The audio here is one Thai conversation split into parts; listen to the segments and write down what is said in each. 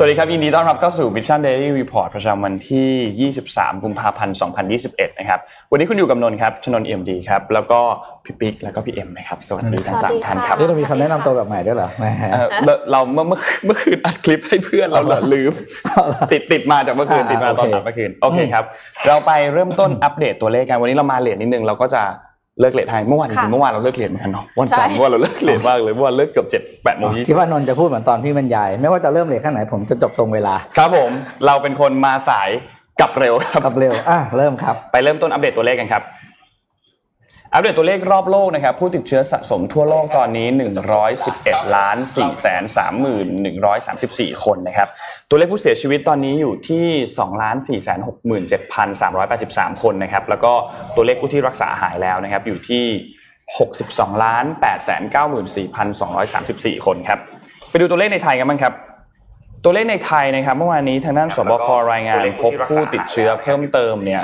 สวัสดีครับ ยินดีต้อนรับเข้าสู่ Mission Daily Report ประจำวันที่ 23 กุมภาพันธ์ 2021 นะครับ วันนี้คุณอยู่กับนนท์ครับ ชนนท์เอ็มดีครับ แล้วก็พี่ปิ๊ก แล้วก็พี่เอ็มนะครับ สวัสดีทั้งสามท่านครับเอ๊ะเรามีคำแนะนำตัวแบบใหม่ด้วยเหรอแหมเอ่อเราเราเมื่อเมื่อเมื่อคืนอัดคลิปให้เพื่อนเราเหรอลืม ติดติดมาจากเมื่อคืนอ่าติดมาตอนโอเคอัดเมื่อคืน โอเคครับ เราไปเริ่มต้นอัปเดตตัวเลขกัน วันนี้เรามา late นิดนึง เราก็จะ เลิก late ให้เมื่อวานจริงๆค่ะเมื่อวานเราเลิก late เหมือนกันเนาะวันจันทร์ใช่เมื่อวานเราเลิก late มากเลยเมื่อวานเลิกเกือบเจ็ดแปดโมงยี่สิบคิดว่านนท์จะพูดเหมือนตอนพี่บรรยาย ไม่ว่าจะเริ่ม late แค่ไหนผมจะจบตรงเวลา ครับผมเราเป็นคนมาสายกลับเร็วครับกลับเร็วอะเริ่มครับ ไปเริ่มต้นอัปเดตตัวเลขกันครับ อัปเดตตัวเลขรอบโลกนะครับผู้ติดเชื้อสะสมทั่วโลกตอนนี้ 111ล้าน4แสน3134 คนนะครับตัวเลขผู้เสียชีวิตตอนนี้อยู่ที่2ล้าน4แสน67,383 คนนะครับแล้วก็ตัวเลขผู้ที่รักษาหายแล้วนะครับอยู่ที่ 62ล้าน8แสน94,234 คนครับไปดูตัวเลขในไทยกันบ้างครับตัวเลขในไทยนะครับเมื่อวานนี้ทางด้านสบครายงานพบผู้ติดเชื้อเพิ่มเติมเนี่ย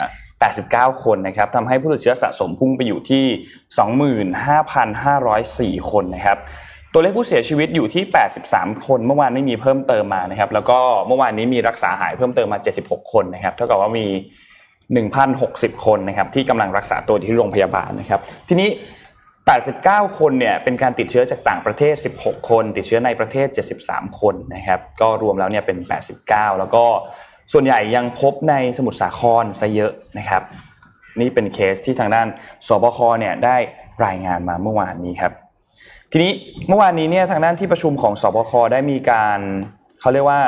89 คนนะครับทำให้ผู้ติดเชื้อสะสมพุ่งไปอยู่ที่ 25,504 คนนะครับตัวเลขผู้เสียชีวิตอยู่ที่ 83 คน เมื่อวานไม่มีเพิ่มเติมมานะครับ แล้วก็เมื่อวานนี้มีรักษาหายเพิ่มเติมมา 76 คนนะครับ เท่ากับว่ามี 1,060 คนนะครับที่กำลังรักษาตัวอยู่ที่โรงพยาบาลนะครับ ทีนี้ 89 คนเนี่ยเป็นการติดเชื้อจากต่างประเทศ 16 คน ติดเชื้อในประเทศ 73 คนนะครับ ก็รวมแล้วเนี่ยเป็น 89 แล้วก็ ส่วนใหญ่ยังพบในสมุทรสาครซะเยอะนะครับ นี่เป็นเคสที่ทางด้านสบคเนี่ยได้รายงานมาเมื่อวานนี้ครับ ทีนี้เมื่อวานนี้เนี่ยทางด้านที่ประชุมของสบคได้มีการเขาเรียกว่า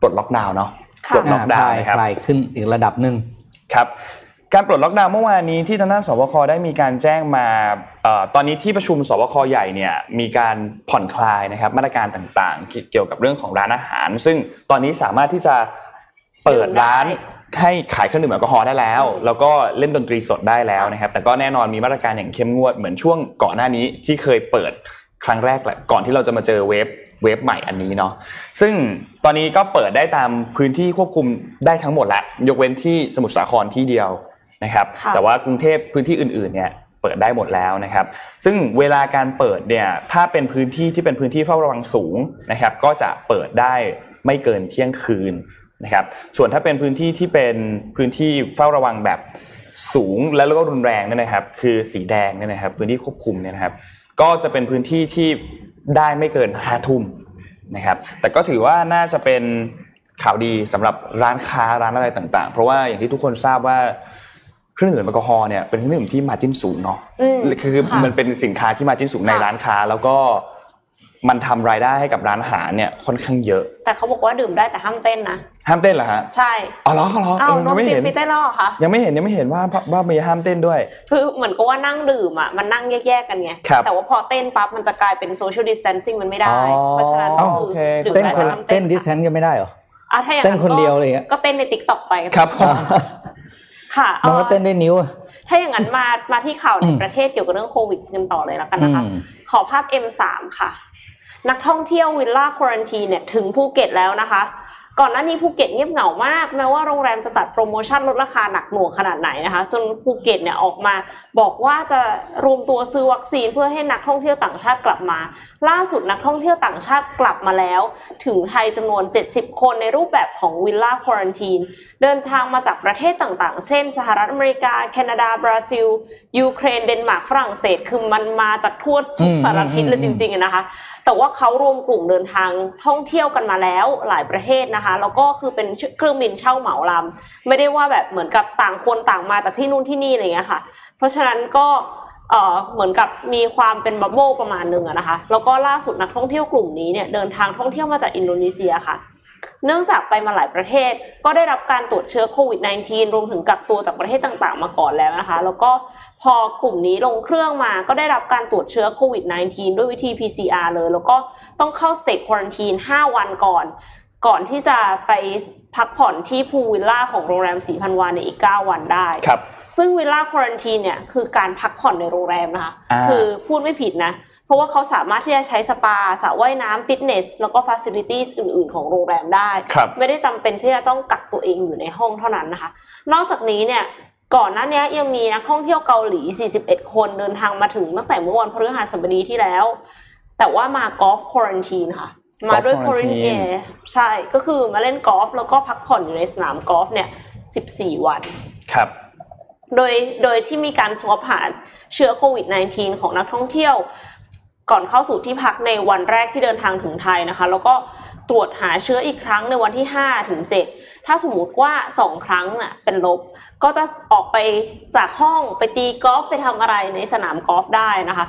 ปลดล็อกดาวน์เนาะค่ะปลดล็อกดาวน์คลายนะครับคลายขึ้นอีกระดับหนึ่งครับการปลดล็อกดาวน์เมื่อวานนี้ที่ทางด้านสบคได้มีการแจ้งมาเอ่อตอนนี้ที่ประชุมสบคใหญ่เนี่ยมีการผ่อนคลายนะครับมาตรการต่างๆ เกี่ยวกับเรื่องของร้านอาหาร ซึ่งตอนนี้สามารถที่จะ เปิดร้านให้ขายเครื่องดื่มแอลกอฮอล์ได้แล้ว แล้วก็เล่นดนตรีสดได้แล้วนะครับ แต่ก็แน่นอนมีมาตรการอย่างเข้มงวดเหมือนช่วงก่อนหน้านี้ที่เคยเปิดครั้งแรกแหละก่อนที่เราจะมาเจอเวฟเวฟใหม่อันนี้เนาะซึ่งตอนนี้ก็เปิดได้ตามพื้นที่ควบคุมได้ทั้งหมดแล้วยกเว้นที่สมุทรสาครที่เดียวนะครับค่ะแต่ว่ากรุงเทพพื้นที่อื่นๆเนี่ยเปิดได้หมดแล้วนะครับ ซึ่งเวลาการเปิดเนี่ยถ้าเป็นพื้นที่ที่เป็นพื้นที่เฝ้าระวังสูงนะครับ ก็จะเปิดได้ไม่เกินเที่ยงคืน นะครับส่วนถ้าเป็นพื้นที่ที่เป็นพื้นที่เฝ้าระวังแบบสูงแล้วก็รุนแรงเนี่ยนะครับ คือสีแดงเนี่ยนะครับ พื้นที่ควบคุมเนี่ยนะครับ ก็จะเป็นพื้นที่ที่ได้ไม่เกินห้าทุ่มนะครับ แต่ก็ถือว่าน่าจะเป็นข่าวดีสำหรับร้านค้าร้านอะไรต่าง ๆ เพราะว่าอย่างที่ทุกคนทราบว่าเครื่องดื่มแอลกอฮอล์เนี่ยเป็นเครื่องดื่มที่มาจิ้นสูงเนาะอืมคือค่ะมันเป็นสินค้าที่มาจิ้นสูงในค่ะร้านค้า แล้วก็ มันทำรายได้ให้กับร้านอาหารเนี่ยค่อนข้างเยอะ แต่เขาบอกว่าดื่มได้แต่ห้ามเต้นนะห้ามเต้นเหรอฮะใช่อ๋อเหรอเหรออ้าเอวอน้ยัองงไม่ติ๊เห็บนไปเต้นแล้วเหรอคะยังไม่เห็นยังไม่เห็นว่าว่ามีห้ามเต้นด้วย คือเหมือนกับว่านั่งดื่มอะมันนั่งแยกๆกันไงครับแต่ว่าพอเต้นปั๊บมันจะกลายเป็น social distancing มันไม่ได้อ๋อเพราะฉะนั้นก็คือโอเคดื่มเต้นได้คนแต่ห้ามเต้นดิสแทนกันไม่ได้เหรออะถ้าอย่างเต้นคนก็เดียวอะไรอย่างเงี้ยก็เต้นในติ๊กต็อกไปครับผมค่ะมันก็อาเต้นได้นิ้วอะถ้าอย่างนั้นมามาที่ข่าวในอืมประเทศเกี่ยวกับเรื่องโควิดกันต่อเลยแล้วกันนะคะอืมขอภาพ M3 ค่ะ นักท่องเที่ยว villa quarantine เนี่ยถึงภูเก็ตแล้วนะคะ ก่อนหน้านี้ภูเก็ตเงียบเหงามาก แม้ว่าโรงแรมจะตัดโปรโมชั่นลดราคาหนักหน่วงขนาดไหนนะคะ จนภูเก็ตเนี่ยออกมา บอกว่าจะรวมตัวซื้อวัคซีนเพื่อให้นักท่องเที่ยวต่างชาติกลับมา ล่าสุดนักท่องเที่ยวต่างชาติกลับมาแล้ว ถึงไทยจำนวน 70 คนในรูปแบบของวิลล่าควอนตีนเดินทางมาจากประเทศต่างๆ เช่น สหรัฐอเมริกา แคนาดา บราซิล ยูเครน เดนมาร์ก ฝรั่งเศส คือมันมาจากทั่วทุกสารทิศเลยจริงๆนะคะ แต่ว่าเขารวมกลุ่มเดินทางท่องเที่ยวกันมาแล้วหลายประเทศนะคะแล้วก็คือเป็นเครื่องบินเช่าเหมาลำไม่ได้ว่าแบบเหมือนกับต่างคนต่างมาจากที่นู่นที่นี่อะไรอย่างเงี้ยค่ะ เพราะฉะนั้นก็เอ่อเหมือนกับมีความเป็น bubble ประมาณหนึ่งอะนะคะ แล้วก็ล่าสุดนักท่องเที่ยวกลุ่มนี้เนี่ยเดินทางท่องเที่ยวมาจากอินโดนีเซียค่ะ เนื่องจากไปมาหลายประเทศก็ได้รับการตรวจเชื้อโควิด -19 รวมถึงกักตัวจากประเทศต่างๆ มาก่อนแล้วนะคะ แล้วก็พอกลุ่มนี้ลงเครื่องมาก็ได้รับการตรวจเชื้อโควิด -19 ด้วยวิธี PCR เลย แล้วก็ต้องเข้า state quarantine 5วันก่อน ก่อนที่จะไปพักผ่อนที่ pool villa ของโรงแรมศรีพันวาในอีก 9 วันได้ครับซึ่งวิลล่าควอนตีนเนี่ยคือการพักผ่อนในโรงแรมนะคะอ่าคือพูดไม่ผิดนะ เพราะว่าเขาสามารถที่จะใช้สปาสระว่ายน้ำฟิตเนส แล้วก็ฟ a ซิลิตี้อื่น ๆ ของโรงแรมได้ครับไม่ได้จำเป็นที่จะต้องกักตัวเองอยู่ในห้องเท่านั้นนะคะ นอกจากนี้เนี่ยก่อนหน้านี้ยังมีนักท่องเที่ยวเกาหลี 41 คนเดินทางมาถึงตั้งแต่เมื่อวันพฤหัสบดีที่แล้ว แต่ว่ามา golf quarantine ค่ะ มาด้วย golf quarantine เอใช่ก็คือมาเล่นกอล์ฟแล้วก็พักผ่อนอยู่ในสนามกอล์ฟเนี่ย14วันครับ โดยโดยที่มีการ swab หาเชื้อโควิด -19 ของนักท่องเที่ยว ก่อนเข้าสู่ที่พักในวันแรกที่เดินทางถึงไทยนะคะ แล้วก็ตรวจหาเชื้ออีกครั้งในวันที่5ถึง7ถ้าสมมติว่า2ครั้งน่ะเป็นลบ ก็จะออกไปจากห้องไปตีกอล์ฟไปทำอะไรในสนามกอล์ฟได้นะคะ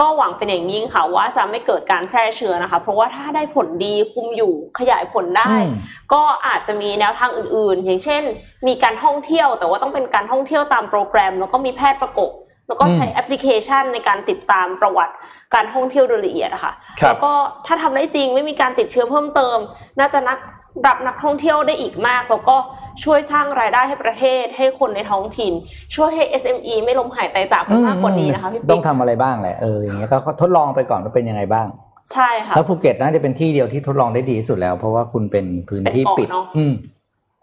ก็หวังเป็นอย่างยิ่งค่ะว่าจะไม่เกิดการแพร่เชื้อนะคะ เพราะว่าถ้าได้ผลดีคุมอยู่ขยายผลได้อืมก็อาจจะมีแนวทางอื่นๆ อย่างเช่น มีการท่องเที่ยวแต่ว่าต้องเป็นการท่องเที่ยวตามโปรแกรม แล้วก็มีแพทย์ประกบแล้วก็ใช้แอปพลิเคชันในการติดตามประวัติการท่องเที่ยวโดยละเอียดอะค่ะครับแล้วก็ถ้าทำได้จริงไม่มีการติดเชื้อเพิ่มเติม น่าจะนัก รับนักท่องเที่ยวได้อีกมาก แล้วก็ช่วยสร้างรายได้ให้ประเทศให้คนในท้องถิ่น ช่วยให้ SME ไม่ล้มหายตายจากไปมากกว่านี้นะคะพี่ต้ปิ๊อกงทำอะไรบ้างแหละเอออย่างเงี้ยก็ทดลองไปก่อนว่าเป็นยังไงบ้างใช่ค่ะแล้วภูเก็ตน่าจะเป็นที่เดียวที่ทดลองได้ดีที่สุดแล้ว เพราะว่าคุณเป็นพื้นที่เป็นเกาะปิดเนอะอืม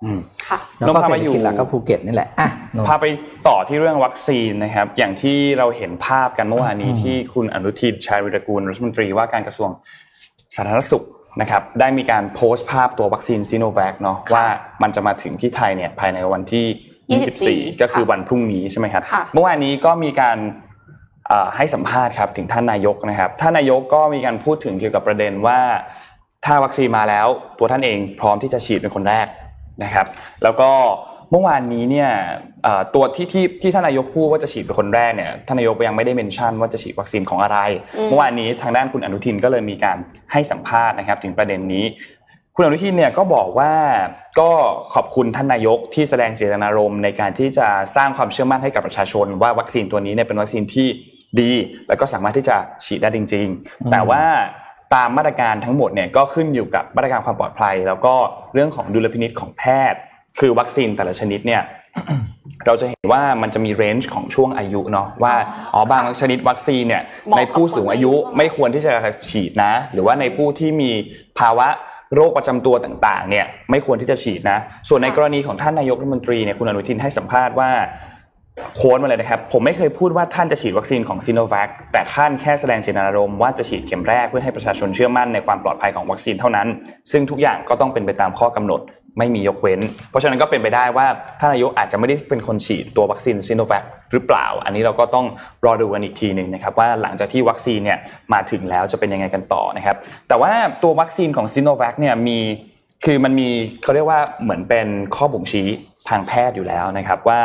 อืมค่ะแล้วก็น้องพาเศรไปษฐอยู่กิจหลักก็ภูเก็ตนี่แหละอะนนท์พาไปต่อที่เรื่องวัคซีนนะครับ อย่างที่เราเห็นภาพกันเมื่อวานนี้อืมที่คุณอนุทินชาญวิรกูลรัฐมนตรีว่าการกระทรวงสาธารณสุข นะครับได้มีการโพสต์ภาพตัววัคซีนซีโนแวคเนาะว่ามันจะมาถึงที่ไทยเนี่ยภายในวันที่ 24 ก็คือวันพรุ่งนี้ใช่ไหมครับค่ะเมื่อวานนี้ก็มีการเอ่อให้สัมภาษณ์ครับถึงท่านนายกนะครับท่านนายกก็มีการพูดถึงเกี่ยวกับประเด็นว่า ถ้าวัคซีนมาแล้วตัวท่านเองพร้อมที่จะฉีดเป็นคนแรกนะครับ แล้วก็ เมื่อวานนี้เนี่ยเอ่อตัวที่ที่ที่ท่านนายกพูดว่าจะฉีดเป็นคนแรกเนี่ยท่านนายกยังไม่ได้เมนชั่นว่าจะฉีดวัคซีนของอะไรอืมเมื่อวานนี้ทางด้านคุณอนุทินก็เลยมีการให้สัมภาษณ์นะครับ ถึงประเด็นนี้ คุณอนุทินเนี่ยก็บอกว่าก็ขอบคุณท่านนายกที่แสดงเจตนารมณ์ในการที่จะสร้างความเชื่อมั่นให้กับประชาชน ว่าวัคซีนตัวนี้เนี่ยเป็นวัคซีนที่ดี แล้วก็สามารถที่จะฉีดได้จริง ๆ แต่ว่าตามมาตรการทั้งหมดเนี่ยก็ขึ้นอยู่กับมาตรการความปลอดภัย แล้วก็เรื่องของดุลพินิจของแพทย์ คือวัคซีนแต่ละชนิดเนี่ยเราจะเห็นว่ามันจะมี range ของช่วงอายุเนาะว่าอ๋อบางชนิดวัคซีนเนี่ยเหมาะกับในผู้สูงอายุคนอายุไม่ควรที่จะฉีดนะ หรือว่าในผู้ที่มีภาวะโรคประจำตัวต่างๆเนี่ยไม่ควรที่จะฉีดนะ ส่วนในกรณีของท่านนายกรัฐมนตรีเนี่ยคุณอนุทินให้สัมภาษณ์ว่าquote มาเลยนะครับ ผมไม่เคยพูดว่าท่านจะฉีดวัคซีนของซีโนแวคแต่ท่านแค่แสดงเจตนารมณ์ว่าจะฉีดเข็มแรกเพื่อให้ประชาชนเชื่อมั่นในความปลอดภัยของวัคซีนเท่านั้น ซึ่งทุกอย่างก็ต้องเป็นไปตามข้อกำหนด ไม่มียกเว้น เพราะฉะนั้นก็เป็นไปได้ว่าท่านนายกอาจจะไม่ได้เป็นคนฉีดตัววัคซีนซีโนแวคหรือเปล่า อันนี้เราก็ต้องรอดูกันอีกทีหนึ่งนะครับว่าหลังจากที่วัคซีนเนี่ยมาถึงแล้วจะเป็นยังไงกันต่อนะครับ แต่ว่าตัววัคซีนของซีโนแวคเนี่ยมีคือมันมีเขาเรียกว่าเหมือนเป็นข้อบ่งชี้ทางแพทย์อยู่แล้วนะครับว่า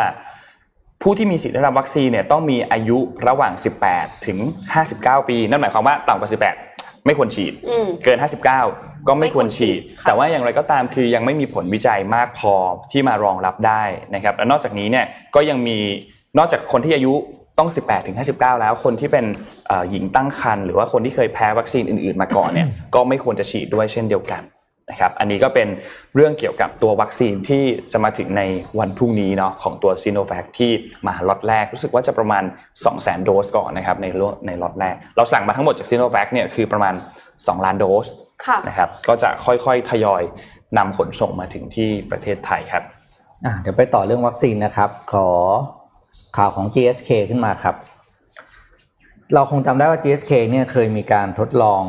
ผู้ที่มีสิทธิ์ได้รับวัคซีนเนี่ยต้องมีอายุระหว่าง 18 ถึง 59 ปี นั่นหมายความว่าต่ำกว่า 18 ไม่ควรฉีดอืมเกิน 59 ก็ไม่ควรฉีดไม่ควรฉีดค่ะแต่ว่าอย่างไรก็ตามคือยังไม่มีผลวิจัยมากพอที่มารองรับได้นะครับและนอกจากนี้เนี่ยก็ยังมีนอกจากคนที่อายุต้อง 18ถึง59 แล้วคนที่เป็นเอ่อหญิงตั้งครรภ์หรือว่าคนที่เคยแพ้วัคซีนอื่น ๆ มาก่อนเนี่ยก็ไม่ควรจะฉีดด้วยเช่นเดียวกัน นะครับอันนี้ก็เป็นเรื่องเกี่ยวกับตัววัคซีนที่จะมาถึงในวันพรุ่งนี้เนาะของตัวซีโนแวคที่มาล็อตแรกรู้สึกว่าจะประมาณ 200,000 โดสก่อนนะครับในล็อตในล็อตแรก เราสั่งมาทั้งหมดจากซีโนแวคเนี่ยคือประมาณ 2 ล้านโดสค่ะนะครับก็จะค่อยๆ ทยอยนำขนส่งมาถึงที่ประเทศไทยครับอะเดี๋ยวไปต่อเรื่องวัคซีนนะครับ ขอข่าวของ GSK ขึ้นมาครับ เราคงจำได้ว่า GSK เนี่ยเคยมีการทดลอง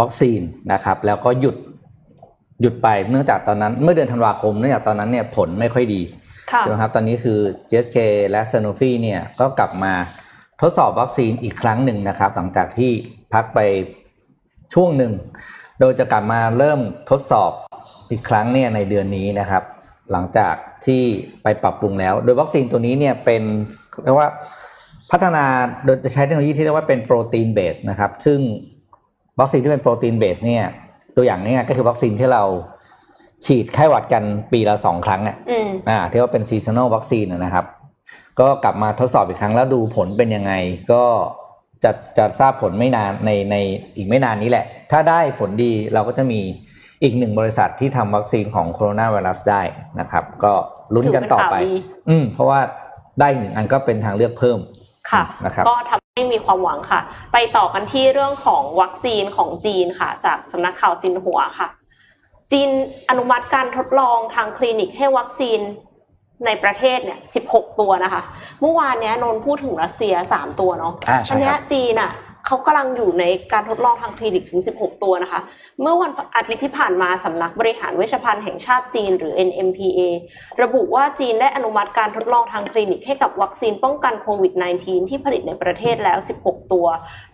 วัคซีนนะครับ แล้วก็หยุด หยุดไปเนื่องจากตอนนั้น เมื่อเดือนธันวาคมเนื่องจากตอนนั้นเนี่ยผลไม่ค่อยดีค่ะใช่ไหมครับตอนนี้คือ GSK และ Sanofi เนี่ยก็กลับมาทดสอบวัคซีนอีกครั้งหนึ่งนะครับ หลังจากที่พักไปช่วงหนึ่ง โดยจะกลับมาเริ่มทดสอบอีกครั้งเนี่ยในเดือนนี้นะครับ หลังจากที่ไปปรับปรุงแล้ว โดยวัคซีนตัวนี้เนี่ยเป็นเรียกว่าพัฒนาโดยจะใช้เทคโนโลยีที่เรียกว่าเป็น protein-based นะครับ ซึ่งวัคซีนที่เป็น protein-based เนี่ย ตัวอย่างเนี้ก็คือวัคซีนที่เราฉีดไข้หวัดกันปีละสองครั้งอะอืมอ่าที่ว่าเป็นซีซัน a ลวัคซีนนะครับ ก็กลับมาทดสอบอีกครั้งแล้วดูผลเป็นยังไง ก็จะจะทราบผลไม่นานในในอีกไม่นานนี้แหละ ถ้าได้ผลดีเราก็จะมีอีกหนึ่งบริษัทที่ทำวัคซีนของโคโรนาไวรัสได้นะครับ ก็ลุ้นกันต่อไปถือเป็นข่าวดีอืมเพราะว่าได้อีกหนึ่งอันก็เป็นทางเลือกเพิ่มค่ะนะครับก็ทำ ให้มีความหวังค่ะ ไปต่อกันที่เรื่องของวัคซีนของจีนค่ะ จากสำนักข่าวซินหัวค่ะ จีนอนุมัติการทดลองทางคลินิกให้วัคซีนในประเทศเนี่ย 16 ตัวนะคะ เมื่อวานเนี้ยนนท์พูดถึงรัสเซีย 3 ตัวเนาะอ่าใช่อันเนี้คยรับจีนอะ เขากำลังอยู่ในการทดลองทางคลินิกถึง 16 ตัวนะคะ เมื่อวันอาทิตย์ที่ผ่านมาสำนักบริหารเวชภัณฑ์แห่งชาติจีน หรือ NMPA ระบุว่าจีนได้อนุมัติการทดลองทางคลินิกให้กับวัคซีนป้องกันโควิด -19 ที่ผลิตในประเทศแล้ว 16 ตัว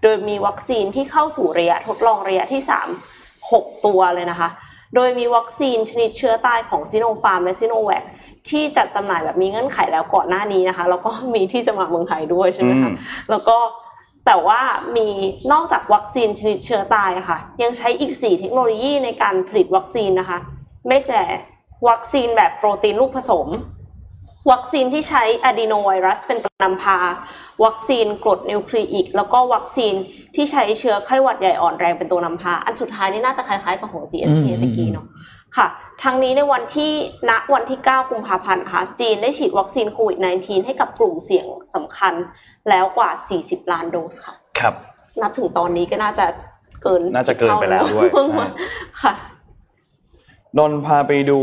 โดยมีวัคซีนที่เข้าสู่ระยะทดลองระยะที่ 3 6 ตัวเลยนะคะ โดยมีวัคซีนชนิดเชื้อตายของซิโนฟาร์มและซิโนแวคที่จัดจำหน่ายแบบมีเงื่อนไขแล้วก่อนหน้านี้นะคะ แล้วก็มีที่จะมาเมืองไทยด้วยใช่ไหมคะอืมแล้วก็ แต่ว่ามีนอกจากวัคซีนชนิดเชื้อตายอะค่ะ ยังใช้อีก 4 เทคโนโลยีในการผลิตวัคซีนนะคะ ตั้งแต่วัคซีนแบบโปรตีนลูกผสม วัคซีนที่ใช้อะดีโนไวรัสเป็นตัวนำพา วัคซีนกรดนิวคลีอิก แล้วก็วัคซีนที่ใช้เชื้อไข้หวัดใหญ่อ่อนแรงเป็นตัวนำพา อันสุดท้ายนี่น่าจะคล้ายๆกับของ GSK อืมตะกี้เนาะ ค่ะ ทั้งนี้ในวันที่ณวันที่ 9 กุมภาพันธ์ค่ะจีนได้ฉีดวัคซีนโควิด -19 ให้กับกลุ่มเสี่ยงสำคัญแล้วกว่า 40 ล้านโดสค่ะ ครับ นับถึงตอนนี้ก็น่าจะเกิน น่าจะเกินไปแล้วด้วยใช่ค่ะนนท์พาไปดู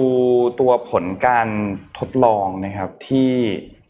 ตัวผลการทดลองนะครับที่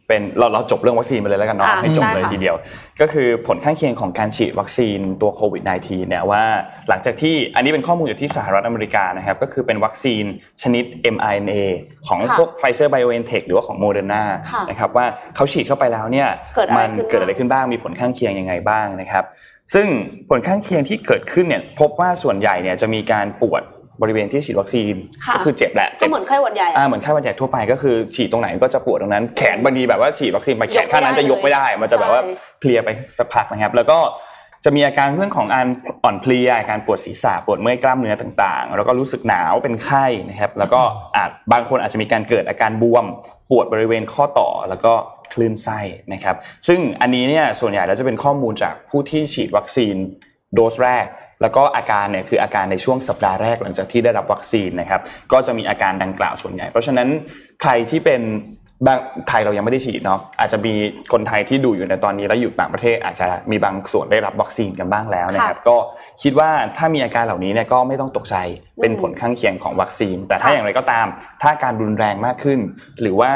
เป็นเราเราจบเรื่องวัคซีนไปเลยแล้วกันเนาะอ่าให้จบเลยได้ค่ะทีเดียว ก็คือผลข้างเคียงของการฉีดวัคซีนตัวโควิด -19 เนี่ยว่าหลังจากที่อันนี้เป็นข้อมูลจากที่สหรัฐอเมริกานะครับก็คือเป็นวัคซีนชนิด mRNA ของค่ะพวก Pfizer BioNTech หรือว่าของ Moderna ค่ะนะครับว่าเขาฉีดเข้าไปแล้วเนี่ยเกิดอะไรมันขึ้นเกิดอะไรขึ้นบ้างมีผลข้างเคียงยังไงบ้างนะครับซึ่งผลข้างเคียงที่เกิดขึ้นเนี่ยพบว่าส่วนใหญ่เนี่ยจะมีการปวด บริเวณที่ฉีดวัคซีนค่ะก็คือเจ็บแหละก็เจ็บเหมือนไข้หวัดใหญ่อ่าอะเหมือนไข้หวัดใหญ่ทั่วไปก็คือฉีดตรงไหนก็จะปวดตรงนั้น แขนบางทีแบบว่าฉีดวัคซีนไปแขนข้างนั้นจะยกไม่ได้ มันจะแบบว่าใช่เพลียไปสักพักนะครับ แล้วก็จะมีอาการเรื่องของการอ่อนเพลียอาการปวดศีรษะปวดเมื่อยกล้ามเนื้อต่างๆ แล้วก็รู้สึกหนาวเป็นไข้นะครับ แล้วก็อาจบางคนอาจจะมีการเกิดอาการบวม ปวดบริเวณข้อต่อแล้วก็คลื่นไส้นะครับ ซึ่งอันนี้เนี่ยส่วนใหญ่แล้วจะเป็นข้อมูลจากผู้ที่ฉีดวัคซีนโดสแรก แล้วก็อาการเนี่ยคืออาการในช่วงสัปดาห์แรกหลังจากที่ได้รับวัคซีนนะครับ ก็จะมีอาการดังกล่าวส่วนใหญ่ เพราะฉะนั้นใครที่เป็น บางไทยเรายังไม่ได้ฉีดเนาะอาจจะมีคนไทยที่ดูอยู่ในตอนนี้แล้วอยู่ต่างประเทศ อาจจะมีบางส่วนได้รับวัคซีนกันบ้างแล้วนะครับ ก็คิดว่าถ้ามีอาการเหล่านี้เนี่ยก็ไม่ต้องตกใจเป็นผลข้างเคียงของวัคซีน แต่ถ้าค่ะอย่างไรก็ตาม ถ้าการรุนแรงมากขึ้น หรือว่า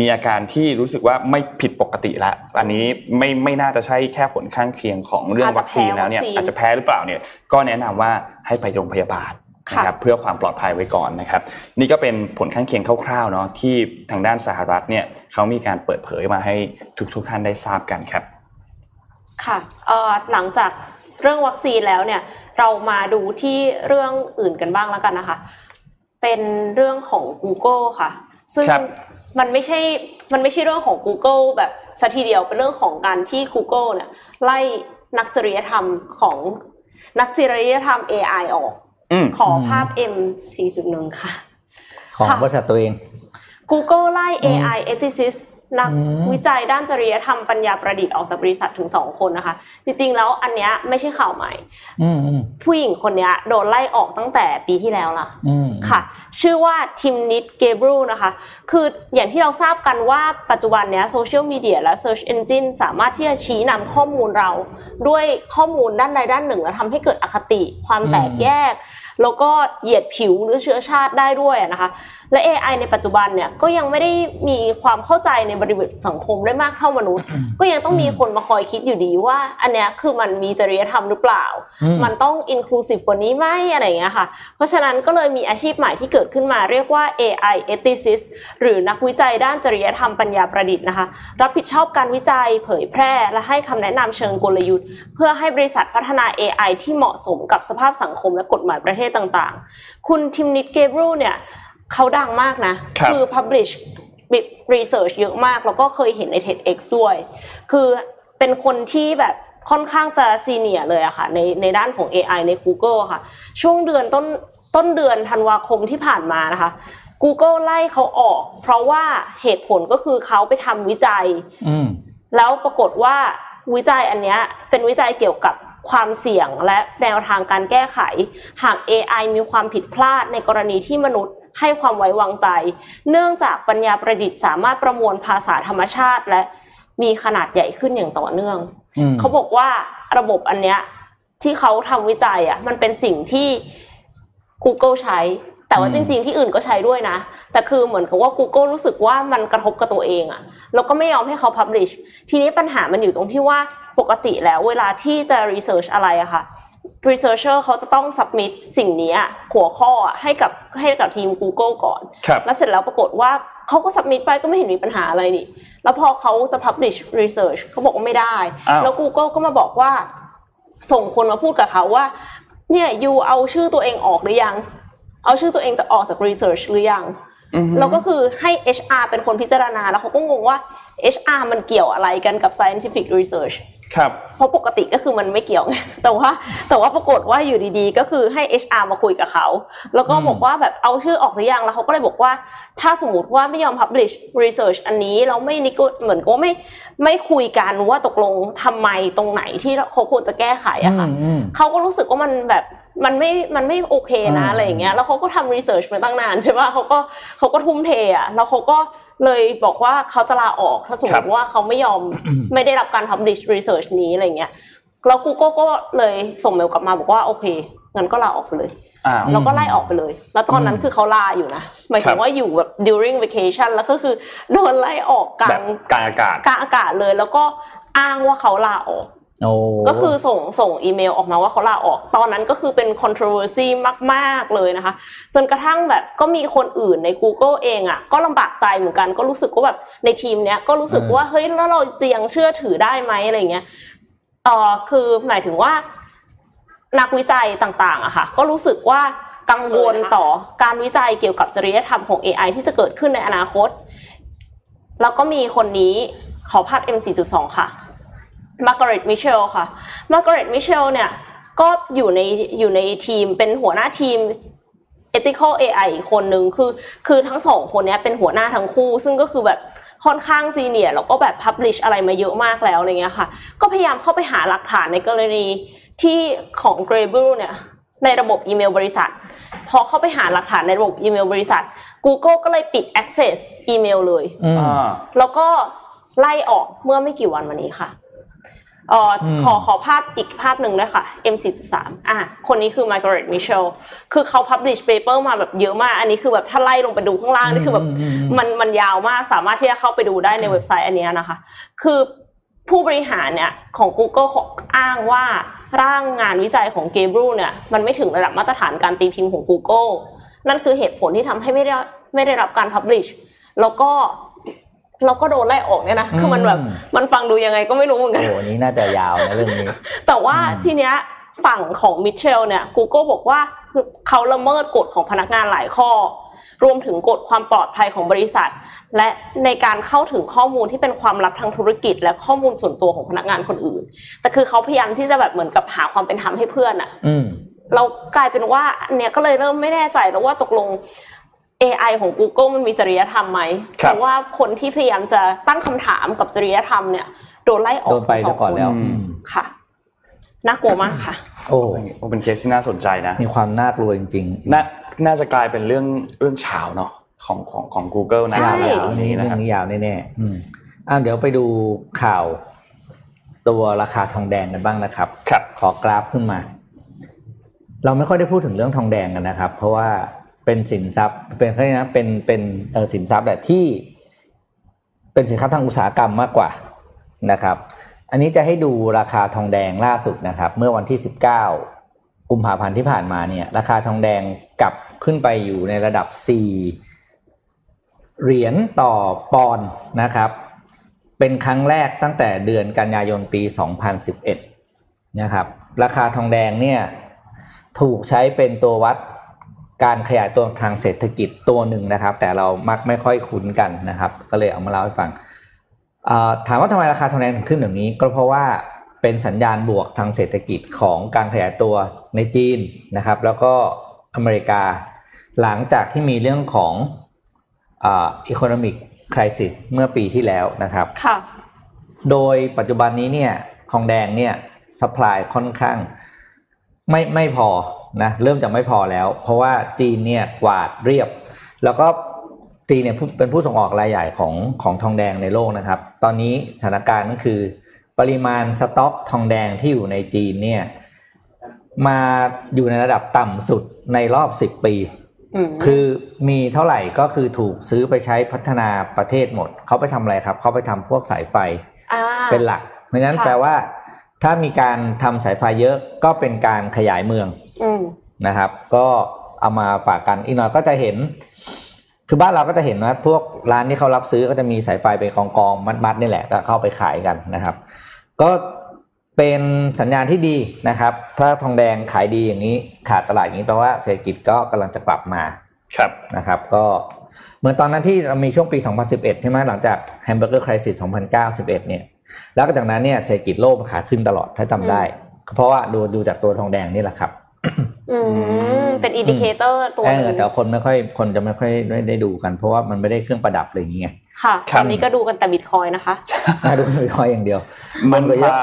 มีอาการที่รู้สึกว่าไม่ผิดปกติละ อันนี้ไม่ไม่น่าจะใช่แค่ผลข้างเคียงของเรื่องวัคซีนแล้วเนี่ยอาจจะแพ้หรือเปล่าเนี่ยก็แนะนำว่าให้ไปโรงพยาบาลค่ะ นะครับเพื่อความปลอดภัยไว้ก่อนนะครับ นี่ก็เป็นผลข้างเคียงคร่าวๆเนาะที่ทางด้านสหรัฐเนี่ยเขามีการเปิดเผยมาให้ทุกๆท่านได้ทราบกันครับ ค่ะเอ่อหลังจากเรื่องวัคซีนแล้วเนี่ยเรามาดูที่เรื่องอื่นกันบ้างแล้วกันนะคะ เป็นเรื่องของ Google ค่ะ ซึ่งครับมันไม่ใช่มันไม่ใช่เรื่องของ Google แบบสัทีเดียวเป็นเรื่องของการที่ Google เนี่ยไล่นักจริยธรรมของนักจริยธรรม AI ออกอืม ขอภาพ M 4.1 ค่ะ ของค่ะบริษัทตัวเอง Google ไล่อืม AI ethicist นักอืมวิจัยด้านจริยธรรมปัญญาประดิษฐ์ออกจากบริษัทถึง2คนนะคะ จริงๆแล้วอันเนี้ยไม่ใช่ข่าวใหม่อืมอืมผู้หญิงคนเนี้ยโดนไล่ออกตั้งแต่ปีที่แล้วล่ะอืมค่ะ ชื่อว่าทิมนิดเกบรูนะคะ คืออย่างที่เราทราบกันว่าปัจจุบันเนี้ยโซเชียลมีเดียและ Search Engine สามารถที่จะชี้นำข้อมูลเราด้วยข้อมูลด้านใดด้านหนึ่ง แล้วทำให้เกิดอคติความแตกแยก แล้วก็เหยียดผิวหรือเชื้อชาติได้ด้วยอะนะคะ และ AI ในปัจจุบันเนี่ยก็ยังไม่ได้มีความเข้าใจในบริบทสังคมได้มากเท่ามนุษย์ ก็ยังต้องมีคนมาคอยคิดอยู่ดีว่า อันเนี้ยคือมันมีจริยธรรมหรือเปล่าอืมมันต้อง inclusive กว่านี้ไหมอะไรอย่างเงี้ยค่ะ เพราะฉะนั้นก็เลยมีอาชีพใหม่ที่เกิดขึ้นมาเรียกว่า AI ethicist หรือนักวิจัยด้านจริยธรรมปัญญาประดิษฐ์นะคะ รับผิดชอบการวิจัยเผยแพร่ และให้คำแนะนำเชิงกลยุทธ์ เพื่อให้บริษัทพัฒนา AI ที่เหมาะสมกับสภาพสังคมและกฎหมายประเทศต่างๆ คุณทิมนิดเกบรูเนี่ย เขาดังมากนะครับอ publish research เยอะมาก แล้วก็เคยเห็นใน TEDx ด้วย คือเป็นคนที่แบบค่อนข้างจะซีเนียเลยอะค่ะในในด้านของ AI ใน Google อะค่ะ ช่วงเดือนต้นต้นเดือนธันวาคมที่ผ่านมานะคะ Google ไล่เขาออก เพราะว่าเหตุผลก็คือเขาไปทำวิจัยอืมแล้วปรากฏว่าวิจัยอันเนี้ยเป็นวิจัยเกี่ยวกับ ความเสี่ยงและแนวทางการแก้ไข หาก AI มีความผิดพลาดในกรณีที่มนุษย์ให้ความไว้วางใจ เนื่องจากปัญญาประดิษฐ์สามารถประมวลภาษาธรรมชาติ และมีขนาดใหญ่ขึ้นอย่างต่อเนื่องอืมเขาบอกว่าระบบอันเนี้ยที่เขาทำวิจัยอะมันเป็นสิ่งที่ Google ใช้ แต่ว่าจริง ๆ ที่อื่นก็ใช้ด้วยนะ แต่คือเหมือนกับว่า Google รู้สึกว่ามันกระทบกับตัวเองอะแล้วก็ไม่ยอมให้เขา publish ทีนี้ปัญหามันอยู่ตรงที่ว่า ปกติแล้วเวลาที่จะ research อะไรอะค่ะ researcher เขาจะต้อง submit สิ่งนี้หัวข้อให้กับให้กับทีม Google ก่อนครับแล้วเสร็จแล้วปรากฏว่าเขาก็ submit ไปก็ไม่เห็นมีปัญหาอะไรนี่ แล้วพอเขาจะ publish research เขาบอกว่าไม่ได้อ้าวแล้ว Google ก็มาบอกว่า ส่งคนมาพูดกับเขาว่า เนี่ยยูเอาชื่อตัวเองออกหรือยัง เอาชื่อตัวเองจะออกจาก research หรือยังอือฮึแล้วก็คือให้ HR เป็นคนพิจารณา แล้วเขาก็งงว่า HR มันเกี่ยวอะไรกันกับ scientific research ครับเพราะปกติก็คือมันไม่เกี่ยวไงแต่ว่าแต่ว่าปรากฏว่าอยู่ดีๆ ก็คือให้ HR มาคุยกับเขา แล้วก็อืมบอกว่าแบบเอาชื่อออกหรือยังแล้วเขาก็เลยบอกว่า ถ้าสมมติว่าไม่ยอม publish research อันนี้เราไม่นิโกเหมือนก็ไม่ไม่คุยกันว่าตกลงทำไมตรงไหนที่เขาควรจะแก้ไขอะค่ะอืมอืมเขาก็รู้สึกว่ามันแบบมันไม่ มันไม่โอเคนะอืมอะไรอย่างเงี้ย แล้วเขาก็ทำรีเสิร์ชมาตั้งนานใช่ป่ะเขาก็เขาก็ทุ่มเทอะแล้วเขาก็ เลยบอกว่าเขาจะลาออกถ้าสมมครัติบว่าเขาไม่ยอมไม่ได้รับการ publish research นี้อะไรเงี้ยแล้ว Google ก็เลยส่งเมลกลับมาบอกว่าโอเคงั้นก็ลาออกไปเลยอ้าวแล้วก็ไล่ออกไปเลย แล้วตอนนั้นคือเขาลาอยู่นะ หมายถึครังบว่าอยู่แบบ during vacation แล้วก็คือโดนไล่ออกกลาแบงบกลางอากาศกลางอากาศเลย แล้วก็อ้างว่าเขาลาออกโอ้ ก็คือส่งส่งอีเมลออกมาว่าเขาลาออก ตอนนั้นก็คือเป็น controversy มากๆเลยนะคะ จนกระทั่งแบบก็มีคนอื่นใน Google เองอะ ก็ลำบากใจเหมือนกัน ก็รู้สึกว่าแบบในทีมเนี้ยก็รู้สึกว่าเฮ้ยแล้วเราจะยังเชื่อถือได้ไหมอะไรเงี้ยเออคือหมายถึงว่า นักวิจัยต่างๆอะค่ะ ก็รู้สึกว่ากังวลต่อการวิจัยเกี่ยวกับจริยธรรมของ AI ที่จะเกิดขึ้นในอนาคต แล้วก็มีคนนี้ขอภาพ M4.2 ค่ะ มาร์กาเร็ตมิเชลค่ะมาร์กาเร็ตมิเชลเนี่ยก็อยู่ในอยู่ในทีมเป็นหัวหน้าทีม ethical AI อีกคนนึงคือ คือทั้งสองคนเนี้ยเป็นหัวหน้าทั้งคู่ ซึ่งก็คือแบบค่อนข้าง senior แล้วก็แบบ publish อะไรมาเยอะมากแล้วอะไรเงี้ยค่ะ ก็พยายามเข้าไปหาหลักฐานในกรณีที่ของ g r a b l e เนี่ยในระบบอีเมลบริษัท พอเข้าไปหาหลักฐานในระบบอีเมลบริษัท Google ก็เลยปิด access อีเมลเลยอืมอ่าแล้วก็ไล่ออกเมื่อไม่กี่วันมานี้ค่ะ เอ่ออมขอขอภาพอีกภาพหนึ่งด้วยค่ะ M4.3 อะคนนี้คือ Margaret Mitchell คือเขา publish paper มาแบบเยอะมาก อันนี้คือแบบถ้าไล่ลงไปดูข้างล่างนี่คือแบบอืมอืมอืมมันมันยาวมากสามารถที่จะเข้าไปดูได้ในเว็บไซต์อันเนี้ยนะคะ คือผู้บริหารเนี่ยของ Google เขาอ้างว่าร่างงานวิจัยของ Gabriel เนี่ยมันไม่ถึงระดับมาตรฐานการตีพิมพ์ของ Google นั่นคือเหตุผลที่ทำให้ไม่ได้ไม่ได้รับการ publish แล้วก็ แล้วก็โดนไล่ออกเนี่ยนะคือมันแบบอืมมันฟังดูยังไงก็ไม่รู้เหมือนกันโอ้อันนี้น่าจะยาวนะเรื่องนี้ แต่ว่าอืมทีเนี้ยฝั่งของมิเชลเนี่ย Google บอกว่าเขาละเมิดกฎของพนักงานหลายข้อ รวมถึงกฎความปลอดภัยของบริษัท และในการเข้าถึงข้อมูลที่เป็นความลับทางธุรกิจ และข้อมูลส่วนตัวของพนักงานคนอื่น แต่คือเขาพยายามที่จะแบบเหมือนกับหาความเป็นธรรมให้เพื่อนอะอืมเรากลายเป็นว่าอันเนี้ยก็เลยเริ่มไม่แน่ใจแล้วว่าตกลง AI ของ Google มันมีจริยธรรมไหมครัเพบราะว่าคนที่พยายามจะตั้งคำถามกับจริยธรรมเนี่ยโดนไล่ออกโดนไปทั้ซะงสงก่อนแล้วคอืมค่ะน่ากลัวมากค่ะโอ้โอ้เป็นเคสที่น่าสนใจนะ มีความน่ากลัวจริงๆน่าน่าจะกลายเป็นเรื่องเรื่องเฉาเนาะของของของ Google นะใช่ในยาววันนี้นี้นะเรื่คอรับงนี้ยาวแน่ๆอืมอ่าเดี๋ยวไปดูข่าว ตัวราคาทองแดงกันบ้างนะครับครับขอกราฟขึ้นมา เราไม่ค่อยได้พูดถึงเรื่องทองแดงกันนะครับ เพราะว่า เป็นสินทรัพย์เป็นเขาเรียกนะเป็นเป็นเออสินทรัพย์แบบที่เป็นสินค้าทางอุตสาหกรรมมากกว่านะครับ อันนี้จะให้ดูราคาทองแดงล่าสุดนะครับ เมื่อวันที่ 19 กุมภาพันธ์ที่ผ่านมาเนี่ย ราคาทองแดงกลับขึ้นไปอยู่ในระดับ 4 เหรียญต่อปอนด์นะครับ เป็นครั้งแรกตั้งแต่เดือนกันยายนปี 2011 นะครับ ราคาทองแดงเนี่ยถูกใช้เป็นตัววัด การขยายตัวทางเศรษฐกิจตัวหนึ่งนะครับ แต่เรามักไม่ค่อยคุ้นกันนะครับ ก็เลยเอามาเล่าให้ฟังอ่าถามว่าทำไมราคาทองแดงถึงขึ้นแบบนี้ ก็เพราะว่าเป็นสัญญาณบวกทางเศรษฐกิจของการขยายตัวในจีนนะครับ แล้วก็อเมริกา หลังจากที่มีเรื่องของอ่า economic crisis เมื่อปีที่แล้วนะครับค่ะโดยปัจจุบันนี้เนี่ยทองแดงเนี่ยสป라이ค่อนข้างไม่ไม่พอ นะเริ่มจะไม่พอแล้ว เพราะว่าจีนเนี่ยกวาดเรียบ แล้วก็จีนเนี่ยผู้เป็นผู้ส่งออกรายใหญ่ของของทองแดงในโลกนะครับ ตอนนี้สถานการณ์ก็คือ ปริมาณสต็อกทองแดงที่อยู่ในจีนเนี่ยมาอยู่ในระดับต่ำสุดในรอบ10ปีอืมคือมีเท่าไหร่ก็คือถูกซื้อไปใช้พัฒนาประเทศหมด เขาไปทำอะไรครับ เขาไปทำพวกสายไฟอ่าเป็นหลัก เพราะฉะนั้นค่ะแปลว่า ถ้ามีการทำสายไฟเยอะก็เป็นการขยายเมืองอืมนะครับ ก็เอามาฝากกันอีกหน่อยก็จะเห็น คือบ้านเราก็จะเห็นว่าพวกร้านที่เขารับซื้อก็จะมีสายไฟเป็นกองกองๆมัดๆนี่แหละก็เข้าไปขายกันนะครับ ก็เป็นสัญญาณที่ดีนะครับ ถ้าทองแดงขายดีอย่างนี้ขาดตลาดอย่างนี้แปลว่าเศรษฐกิจก็กำลังจะกลับมาครับนะครับ ก็เหมือนตอนนั้นที่เรามีช่วงปี 2011 ใช่ไหมหลังจากแฮมเบอร์เกอร์ crisis 2009 11 เนี่ย แล้วก็จากนั้นเนี่ยเศรษฐกิจโลกมันขาขึ้นตลอดถ้าจำได้ เพราะว่าดูดูจากตัวทองแดงนี่แหละครับอืมเป็น indicator ตัวหนึ่งแต่คนไม่ค่อยคนจะไม่ค่อยได้ได้ดูกัน เพราะว่ามันไม่ได้เครื่องประดับอะไรอย่างเงี้ยค่ะครัตบอนนี้ก็ดูกันแต่บิตคอยนะคะน่าดูไม่ค่อยอย่างเดียว มันก็เยอะ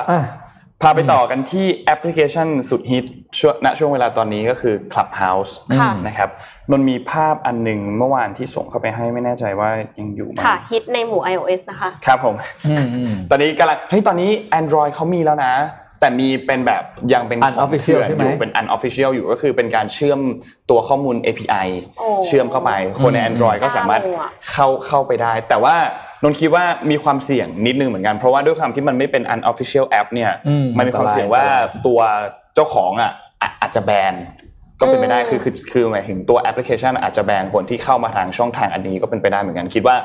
พาอะพาไปต่อกันที่แอปพลิเคชันสุดฮิตช่วงณช่วงเวลาตอนนี้ก็คือ Clubhouse ค่ะนะครับมันมีภาพอันหนึ่งเมื่อวานที่ส่งเข้าไปให้ไม่แน่ใจว่ายังอยู่ไหมค่ะฮิตในหมู่ iOS นะคะครับผมอืมอืมตอนนี้กำลังเฮ้ยตอนนี้ Android เขามีแล้วนะ แต่มีเป็นแบบยังเป็นของ Unofficial เถื่อนใช่ไหมอยู่เป็น unofficial อยู่ก็คือเป็นการเชื่อมตัวข้อมูล API โอ้เชื่อมเข้าไป คนในอืม Android ก็สามารถน่าโง่อะเข้าเข้าไปได้ แต่ว่า นนท์คิดว่ามีความเสี่ยงนิดนึงเหมือนกัน เพราะว่าด้วยความที่มันไม่เป็น unofficial app เนี่ยอืมมันมีความเสี่ยงว่าอันตรายตัวเจ้าของอะอะอาจจะแบนก็เป็นไปได้อืมคือคือคือหมายถึงตัวแอปพลิเคชันอาจจะแบนคนที่เข้ามาทางช่องทางอันนี้ก็เป็นไปได้เหมือนกัน คิดว่า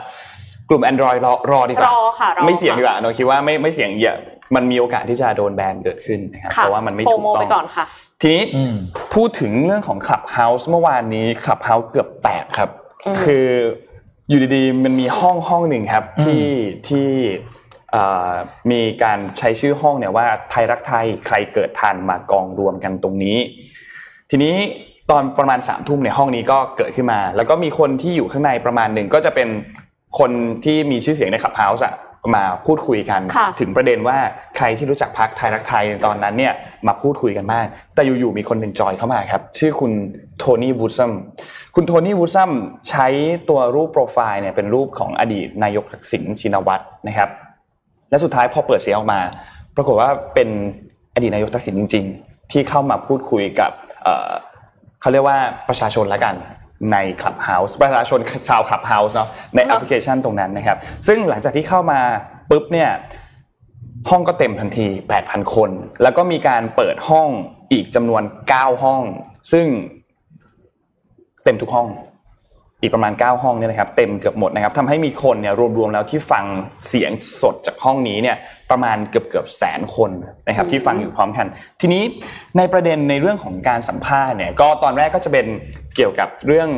กลุ่ม Android รอรอดีกรว่าอค่ะรอไม่เสี่ยงดีกค่ะว่าเราคิดว่าไม่ไม่เสี่ยงเยอะมันมีโอกาสที่จะโดนแบนเกิดขึ้นนะครับค่ะเพราะว่ามันไม่โปรถูกโมต้ไปองก่อนค่ะทีนี้อืมพูดถึงเรื่องของ Clubhouse เมื่อวานนี้ Clubhouse เกือบแตกครับอืมคือ อยู่ดีๆมันมีห้องห้องหนึ่งครับอืมที่ที่เอ่อมีการใช้ชื่อห้องเนี่ยว่าไทยรักไทยใครเกิดทันมากองรวมกันตรงนี้ ทีนี้ตอนประมาณสามทุ่มเนี่ยห้องนี้ก็เกิดขึ้นมา แล้วก็มีคนที่อยู่ข้างในประมาณหนึ่งก็จะเป็นคนที่มีชื่อเสียงในขับเฮาส์อะ มาพูดคุยกันค่ะถึงประเด็นว่าใครที่รู้จักพักไทยรักไทยตอนนั้นเนี่ยมาพูดคุยกันบ้างแต่อยู่ๆมีคนหนึ่งจอยเข้ามาครับชื่อคุณโทนี่วูดซัมคุณโทนี่วูดซัมใช้ตัวรูปโปรไฟล์เนี่ยเป็นรูปของอดีตนายกทักษิณชินวัตรนะครับ และสุดท้ายพอเปิดเสียงออกมา ปรากฏว่าเป็นอดีตนายกทักษิณจริง ๆ ที่เข้ามาพูดคุยกับเอ่อเขาเรียกว่าประชาชนละกัน ใน Clubhouse ประชาชนชาว Clubhouse เนาะในแอปพลิเคชันตรงนั้นนะครับ ซึ่งหลังจากที่เข้ามาปุ๊บเนี่ยห้องก็เต็มทันที 8,000 คน แล้วก็มีการเปิดห้องอีกจำนวน 9 ห้อง ซึ่งเต็มทุกห้อง อีกประมาณ 9 ห้องเนี่ยนะครับเต็มเกือบหมดนะครับทำให้มีคนเนี่ยรวมๆแล้วที่ฟังเสียงสดจากห้องนี้เนี่ยประมาณเกือบเกือบแสนคนนะครับที่ฟังอยู่พร้อมกัน ทีนี้ในประเด็นในเรื่องของการสัมภาษณ์เนี่ยก็ตอนแรกก็จะเป็นเกี่ยวกับเรื่อง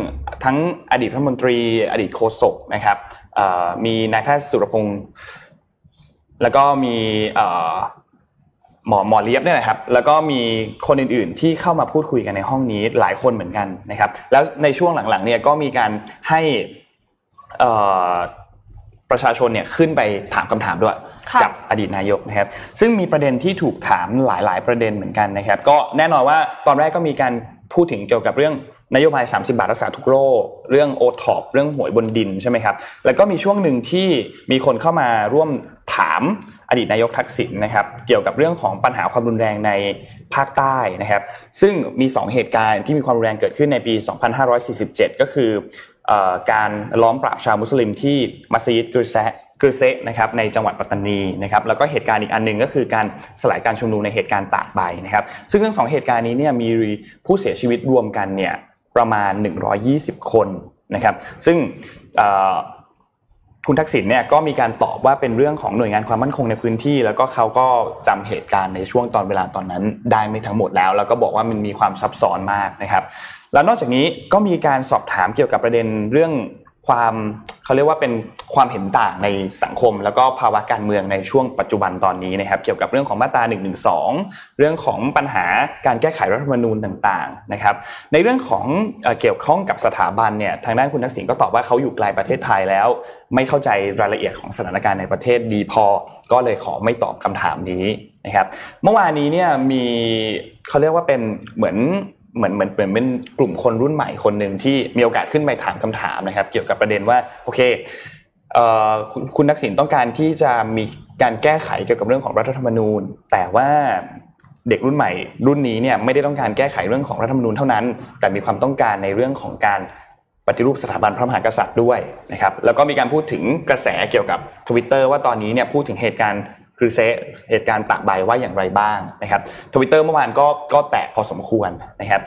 ทั้งอดีตรัฐมนตรี อดีตโฆษกนะครับเอ่อมีนายแพทย์สุรพงศ์แล้วก็มีเอ่อ หมอหมอเลียบเนี่ยนะครับแล้วก็มีคนอื่นๆ ที่เข้ามาพูดคุยกันในห้องนี้หลายคนเหมือนกันนะครับ แล้วในช่วงหลังๆเนี่ยก็มีการให้เอ่อประชาชนเนี่ยขึ้นไปถามคำถามด้วยค่ะกัอดีตนายกนะครับ ซึ่งมีประเด็นที่ถูกถามหลาย ๆ ประเด็นเหมือนกันนะครับ ก็แน่นอนว่าตอนแรกก็มีการพูดถึงเกี่ยวกับเรื่อง นโยบาย 30 บาทรักษาทุกโรค เรื่องโอท็อปเรื่องหวยบนดินใช่ไหมครับ แล้วก็มีช่วงหนึ่งที่มีคนเข้ามาร่วมถามอดีตนายกทักษิณนะครับ เกี่ยวกับเรื่องของปัญหาความรุนแรงในภาคใต้นะครับ ซึ่งมี 2 เหตุการณ์ที่มีความรุนแรงเกิดขึ้นในปี 2547 ก็คือเอ่อการล้อมปราบชาวมุสลิมที่มัสยิดกรุเซะกรุเซะนะครับในจังหวัดปัตตานีนะครับแล้วก็เหตุการณ์อีกอันหนึ่งก็คือการสลายการชุมนุมในเหตุการณ์ตากใบนะครับ ซึ่งทั้งสองเหตุการณ์นี้เนี่ยมีผู้เสียชีวิตรวมกันเนี่ย ประมาณ 120 คนนะครับ ซึ่งคุณทักษิณเนี่ยก็มีการตอบว่าเป็นเรื่องของหน่วยงานความมั่นคงในพื้นที่ แล้วก็เขาก็จำเหตุการณ์ในช่วงตอนเวลาตอนนั้นได้ไม่ทั้งหมดแล้ว แล้วก็บอกว่ามันมีความซับซ้อนมากนะครับ แล้วนอกจากนี้ก็มีการสอบถามเกี่ยวกับประเด็นเรื่อง ความเขาเรียกว่าเป็นความเห็นต่างในสังคม แล้วก็ภาวะการเมืองในช่วงปัจจุบันตอนนี้นะครับ เกี่ยวกับเรื่องของมาตรา1นึเรื่องของปัญหาการแก้ไขรัฐธรรมนูญต่างๆนะครับ ในเรื่องของเอ่อเกี่ยวข้องกับสถาบันเนี่ยทางด้านคุณทักษิณก็ตอบว่าเขาอยู่ไกลประเทศไทยแล้ว ไม่เข้าใจรายละเอียดของสถานการณ์ในประเทศดีพอ ก็เลยขอไม่ตอบคำถามนี้นะครับ เมื่อวานนี้เนี่ยมีเขาเรียกว่าเป็นเหมือน เหมือนเหมือนเหมือนเป็นกลุ่มคนรุ่นใหม่คนหนึ่งที่มีโอกาสขึ้นไปถามคำถามนะครับ เกี่ยวกับประเด็นว่าโอเคคุณคุณทักษิณต้องการที่จะมีการแก้ไขเกี่ยวกับเรื่องของรัฐธรรมนูญ แต่ว่าเด็กรุ่นใหม่ รุ่นนี้เนี่ยไม่ได้ต้องการแก้ไขเรื่องของรัฐธรรมนูญเท่านั้น แต่มีความต้องการในเรื่องของการปฏิรูปสถาบันพระมหากษัตริย์ด้วยนะครับแล้วก็มีการพูดถึงกระแสเกี่ยวกับทวิตเตอร์ว่าตอนนี้เนี่ยพูดถึงเหตุการณ์ คือเซเหตุการณ์ตากใบว่าอย่างไรบ้างนะครับทวิตเตอร์เมื่อวานก็ก็แตกพอสมควรนะครับ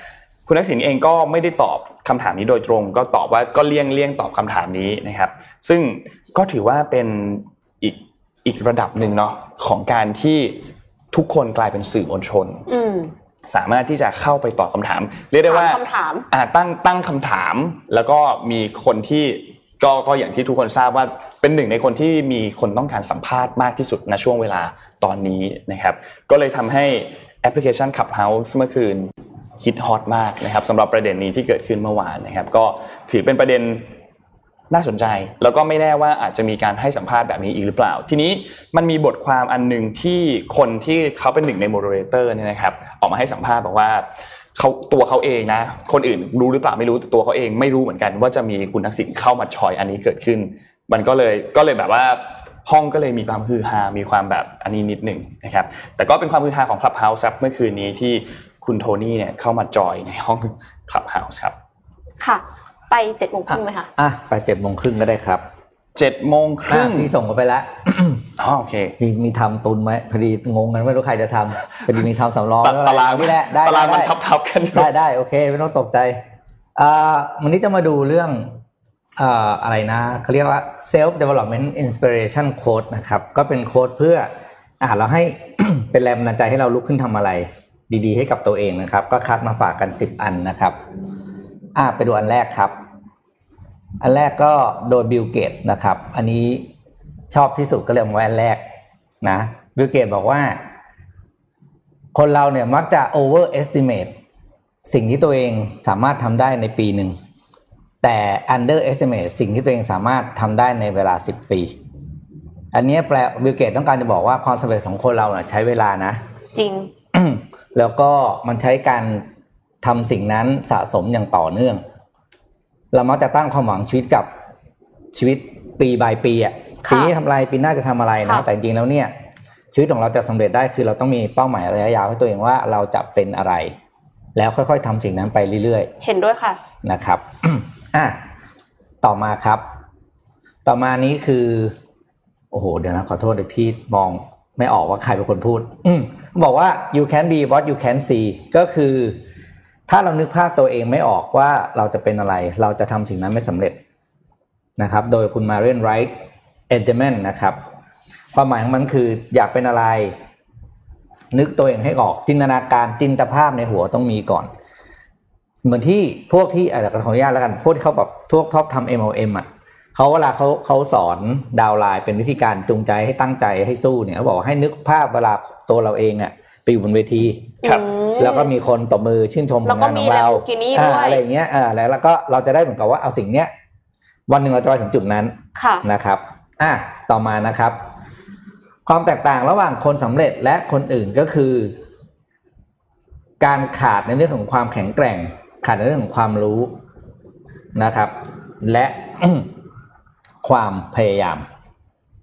คุณทักษิณเองก็ไม่ได้ตอบคำถามนี้โดยตรง ก็ตอบว่าก็เลี่ยงเลี่ยงตอบคำถามนี้นะครับ ซึ่งก็ถือว่าเป็นอีกอีกระดับหนึ่งเนาะของการที่ทุกคนกลายเป็นสื่อมวลชนอืมสามารถที่จะเข้าไปตอบคำถาม เรียกได้ว่าถามคำถามอ่าตั้งตั้งคำถาม แล้วก็มีคนที่ ก็ก็อย่างที่ทุกคนทราบว่าเป็นหนึ่งในคนที่มีคนต้องการสัมภาษณ์มากที่สุดในช่วงเวลาตอนนี้นะครับ ก็เลยทำให้แอปพลิเคชัน Clubhouse เมื่อคืนฮิตฮอตมากนะครับสำหรับประเด็นนี้ที่เกิดขึ้นเมื่อวานนะครับ ก็ถือเป็นประเด็นน่าสนใจ แล้วก็ไม่แน่ว่าอาจจะมีการให้สัมภาษณ์แบบนี้อีกหรือเปล่า ทีนี้มันมีบทความอันหนึ่งที่คนที่เขาเป็นหนึ่งในโมเดเลเตอร์เนี่ยนะครับ ออกมาให้สัมภาษณ์บอกว่า เขาตัวเขาเองนะ คนอื่นรู้หรือเปล่าไม่รู้แต่ตัวเขาเองไม่รู้เหมือนกัน ว่าจะมีคุณทักษิณเข้ามาชอยอันนี้เกิดขึ้น มันก็เลยก็เลยแบบว่าห้องก็เลยมีความฮือฮา มีความแบบอันนี้นิดหนึ่งนะครับ แต่ก็เป็นความฮือฮาของ Clubhouse ครับเมื่อคืนนี้ที่คุณโทนี่เนี่ยเข้ามาจอยในห้อง Clubhouse ครับ ค่ะ ไปเจ็ดโมงครึ่งไหมคะ อะ ไปเจ็ดโมงครึ่งก็ได้ครับ เจ็ดโมงครึ่งอะพี่ส่งเขาไปแล้วอ๋อโอเคมีมีทำตุนไหมพอดีงงกันไม่รู้ใครจะทำพอดีมีทำสำรองตาแล้วตารางนี่แหละได้ตารางมันได้ทับทับๆกันอยู่ได้ได้โอเคไม่ต้องตกใจอ่าวันนี้จะมาดูเรื่องอ่าอะไรนะเขาเรียกว่า self development inspiration code นะครับ ก็เป็นโค้ดเพื่ออ่าเราให้เป็นแรงบันดาลใจให้เราลุกขึ้นทำอะไร ดีๆ ให้กับตัวเองนะครับ ก็คัดมาฝากกัน 10 อันนะครับ อ่าไปดูอันแรกครับ อันแรกก็โดยบิลเกตส์นะครับ อันนี้ชอบที่สุดก็เลยเอามาไว้อันแรกนะบิลเกตส์บอกว่า คนเราเนี่ยมักจะ overestimate สิ่งที่ตัวเองสามารถทำได้ในปีหนึ่ง แต่ underestimate สิ่งที่ตัวเองสามารถทำได้ในเวลา 10 ปี อันนี้แปลบิลเกตต้องการจะบอกว่าความสำเร็จของคนเราเนี่ยใช้เวลานะ จริง แล้วก็มันใช้การทำสิ่งนั้นสะสมอย่างต่อเนื่อง เรามักจะตั้งความหวังชีวิตกับชีวิตปีบายปีอะค่ะปีนี้ทำอะไรปีหน้าจะทำอะไรนะค่ะ แต่จริงๆแล้วเนี่ย ชีวิตของเราจะสำเร็จได้คือเราต้องมีเป้าหมายระยะยาวให้ตัวเองว่าเราจะเป็นอะไร แล้วค่อยๆทำสิ่งนั้นไปเรื่อย ๆ เห็นด้วยค่ะ นะครับ อะ ต่อมาครับ ต่อมานี้คือ โอ้โห เดี๋ยวนะ ขอโทษเดี๋ยวพี่มองไม่ออกว่าใครเป็นคนพูด อืมบอกว่า you can be what you can see ก็คือ ถ้าเรานึกภาพตัวเองไม่ออกว่าเราจะเป็นอะไร เราจะทำสิ่งนั้นไม่สำเร็จนะครับ โดยคุณมาเรียนไรท์เอเดเมนนะครับ ความหมายของมันคืออยากเป็นอะไร นึกตัวเองให้ออก จินตนาการจินตภาพในหัวต้องมีก่อน เหมือนที่พวกที่อะไรขออนุญาตแล้วกัน พวกที่เขาแบบพวกท็อปทำ MLM อะเขาเวลาเขาเขาสอนดาวไลน์เป็นวิธีการจูงใจให้ตั้งใจให้สู้เนี่ยเขาบอกว่าให้นึกภาพเวลาตัวเราเองอะไปอยู่บนเวที ครับ แล้วก็มีคนตบมือชื่นชมผแล้วลก็งานขมีองเรา Lamborghini อ่าด้วยอะไรอย่างเงี้ยอ่าแล้วแล้วก็เราจะได้เหมือนกับว่าเอาสิ่งเนี้ยวันหนึ่งเราจะไปถึงจุดนั้นค่ะนะครับอะต่อมานะครับ ความแตกต่างระหว่างคนสำเร็จและคนอื่นก็คือ การขาดในเรื่องของความแข็งแกร่ง ขาดในเรื่องของความรู้นะครับ และความพยายาม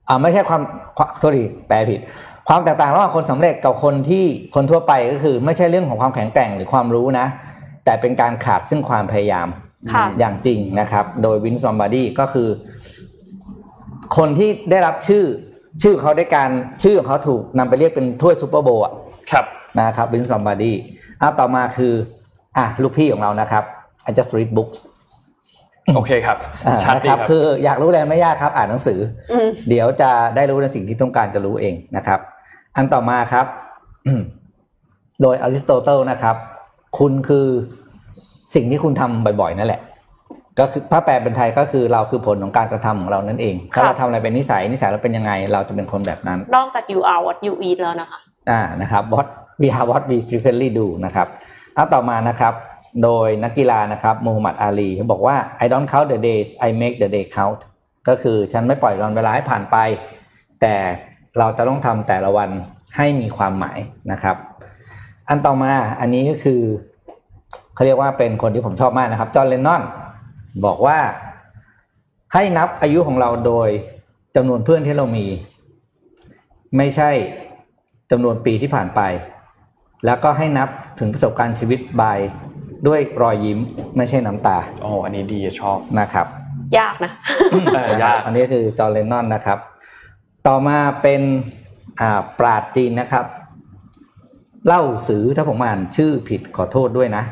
อ่าไม่ใช่ความความโทษทีแปลผิด ความแตกต่างระหว่างคนสำเร็จกับคนที่คนทั่วไปก็คือไม่ใช่เรื่องของความแข็งแกร่งหรือความรู้นะ แต่เป็นการขาดซึ่งความพยายามค่ะอย่างจริงนะครับ โดยวินซ์ลอมบาร์ดี้ก็คือ คนที่ได้รับชื่อ ชื่อเขาได้การชื่อของเขาถูกนำไปเรียกเป็นถ้วยซูเปอร์โบว์อะครับนะครับวินซ์ลอมบาร์ดี้อะต่อมาคือ อะลูกพี่ของเรานะครับ I just read books โอเคครับอ่า ชัดนะดีครับครับคืออยากรู้อะไรไม่ยากครับอ่านหนังสืออืมเดี๋ยวจะได้รู้ในสิ่งที่ต้องการจะรู้เองนะครับ อันต่อมาครับ โดยอริสโตเติลนะครับ คุณคือสิ่งที่คุณทำบ่อยๆ นั่นแหละ ก็คือถ้าแปลเป็นไทยก็คือเราคือผลของการกระทำของเรานั่นเองถ้าค่ะเราทำอะไรเป็นนิสัยนิสัยเราเป็นยังไง เราจะเป็นคนแบบนั้น นอกจาก you are what you eat แล้วนะคะอ่านะครับ what we are what we frequently do นะครับเอาต่อมานะครับ โดยนักกีฬานะครับมูฮัมหมัดอาลีเขาบอกว่า I don't count the days I make the day count ก็คือฉันไม่ปล่อยวันเวลาให้ผ่านไป แต่เราจะต้องทำแต่ละวันให้มีความหมายนะครับ อันต่อมาอันนี้ก็คือเขาเรียกว่าเป็นคนที่ผมชอบมากนะครับ จอห์นเลนนอน บอกว่าให้นับอายุของเราโดยจำนวนเพื่อนที่เรามี ไม่ใช่จำนวนปีที่ผ่านไป แล้วก็ให้นับถึงประสบการณ์ชีวิตบาย ด้วยรอยยิ้มไม่ใช่น้ำตาโอ้อันนี้ดีชอบนะครับ ยากนะเออยากอันนี้คือจอร์เลนนอนนะครับ ต่อมาเป็นอ่าปราดจีนนะครับ เล่าสือถ้าผมอ่านชื่อผิดขอโทษด้วยนะ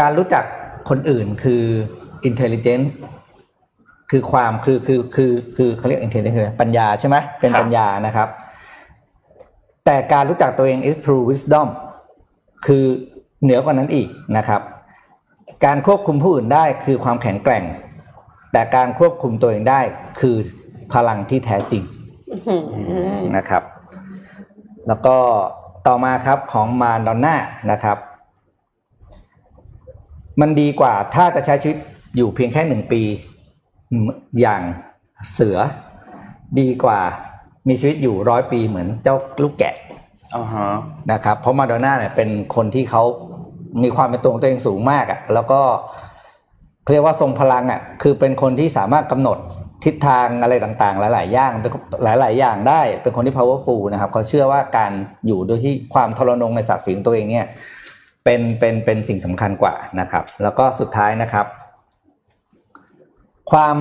การรู้จักคนอื่นคือ intelligence คือความคือคือคือคือเขาเรียก intelligence คือปัญญาใช่ไหมเป็นครับปัญญานะครับ แต่การรู้จักตัวเอง is true wisdom คือเหนือกว่านั้นอีกนะครับ การควบคุมผู้อื่นได้คือความแข็งแกร่ง แต่การควบคุมตัวเองได้คือพลังที่แท้จริงนะครับ แล้วก็ต่อมาครับของมาดอนน่านะครับ มันดีกว่าถ้าจะใช้ชีวิตอยู่เพียงแค่หนึ่งปีอย่างเสือ ดีกว่ามีชีวิตอยู่ร้อยปีเหมือนเจ้าลูกแกะ นะครับเพราะมาดอนน่าเนี่ยเป็นคนที่เขามีความเป็นตัวของตัวเองสูงมากอะ่ะแล้วก็เรียกว่าทรงพลังอะ่ะคือเป็นคนที่สามารถกำหนดทิศทางอะไรต่างๆ หลายๆอย่างหลาย ๆ อย่างได้เป็นคนที่ powerful นะครับเขาเชื่อว่าการอยู่โดยที่ความทรนงในศักดิ์ศรีของตัวเองเนี่ยเป็นเป็นเป็นสิ่งสำคัญกว่านะครับ แล้วก็สุดท้ายนะครับ ความ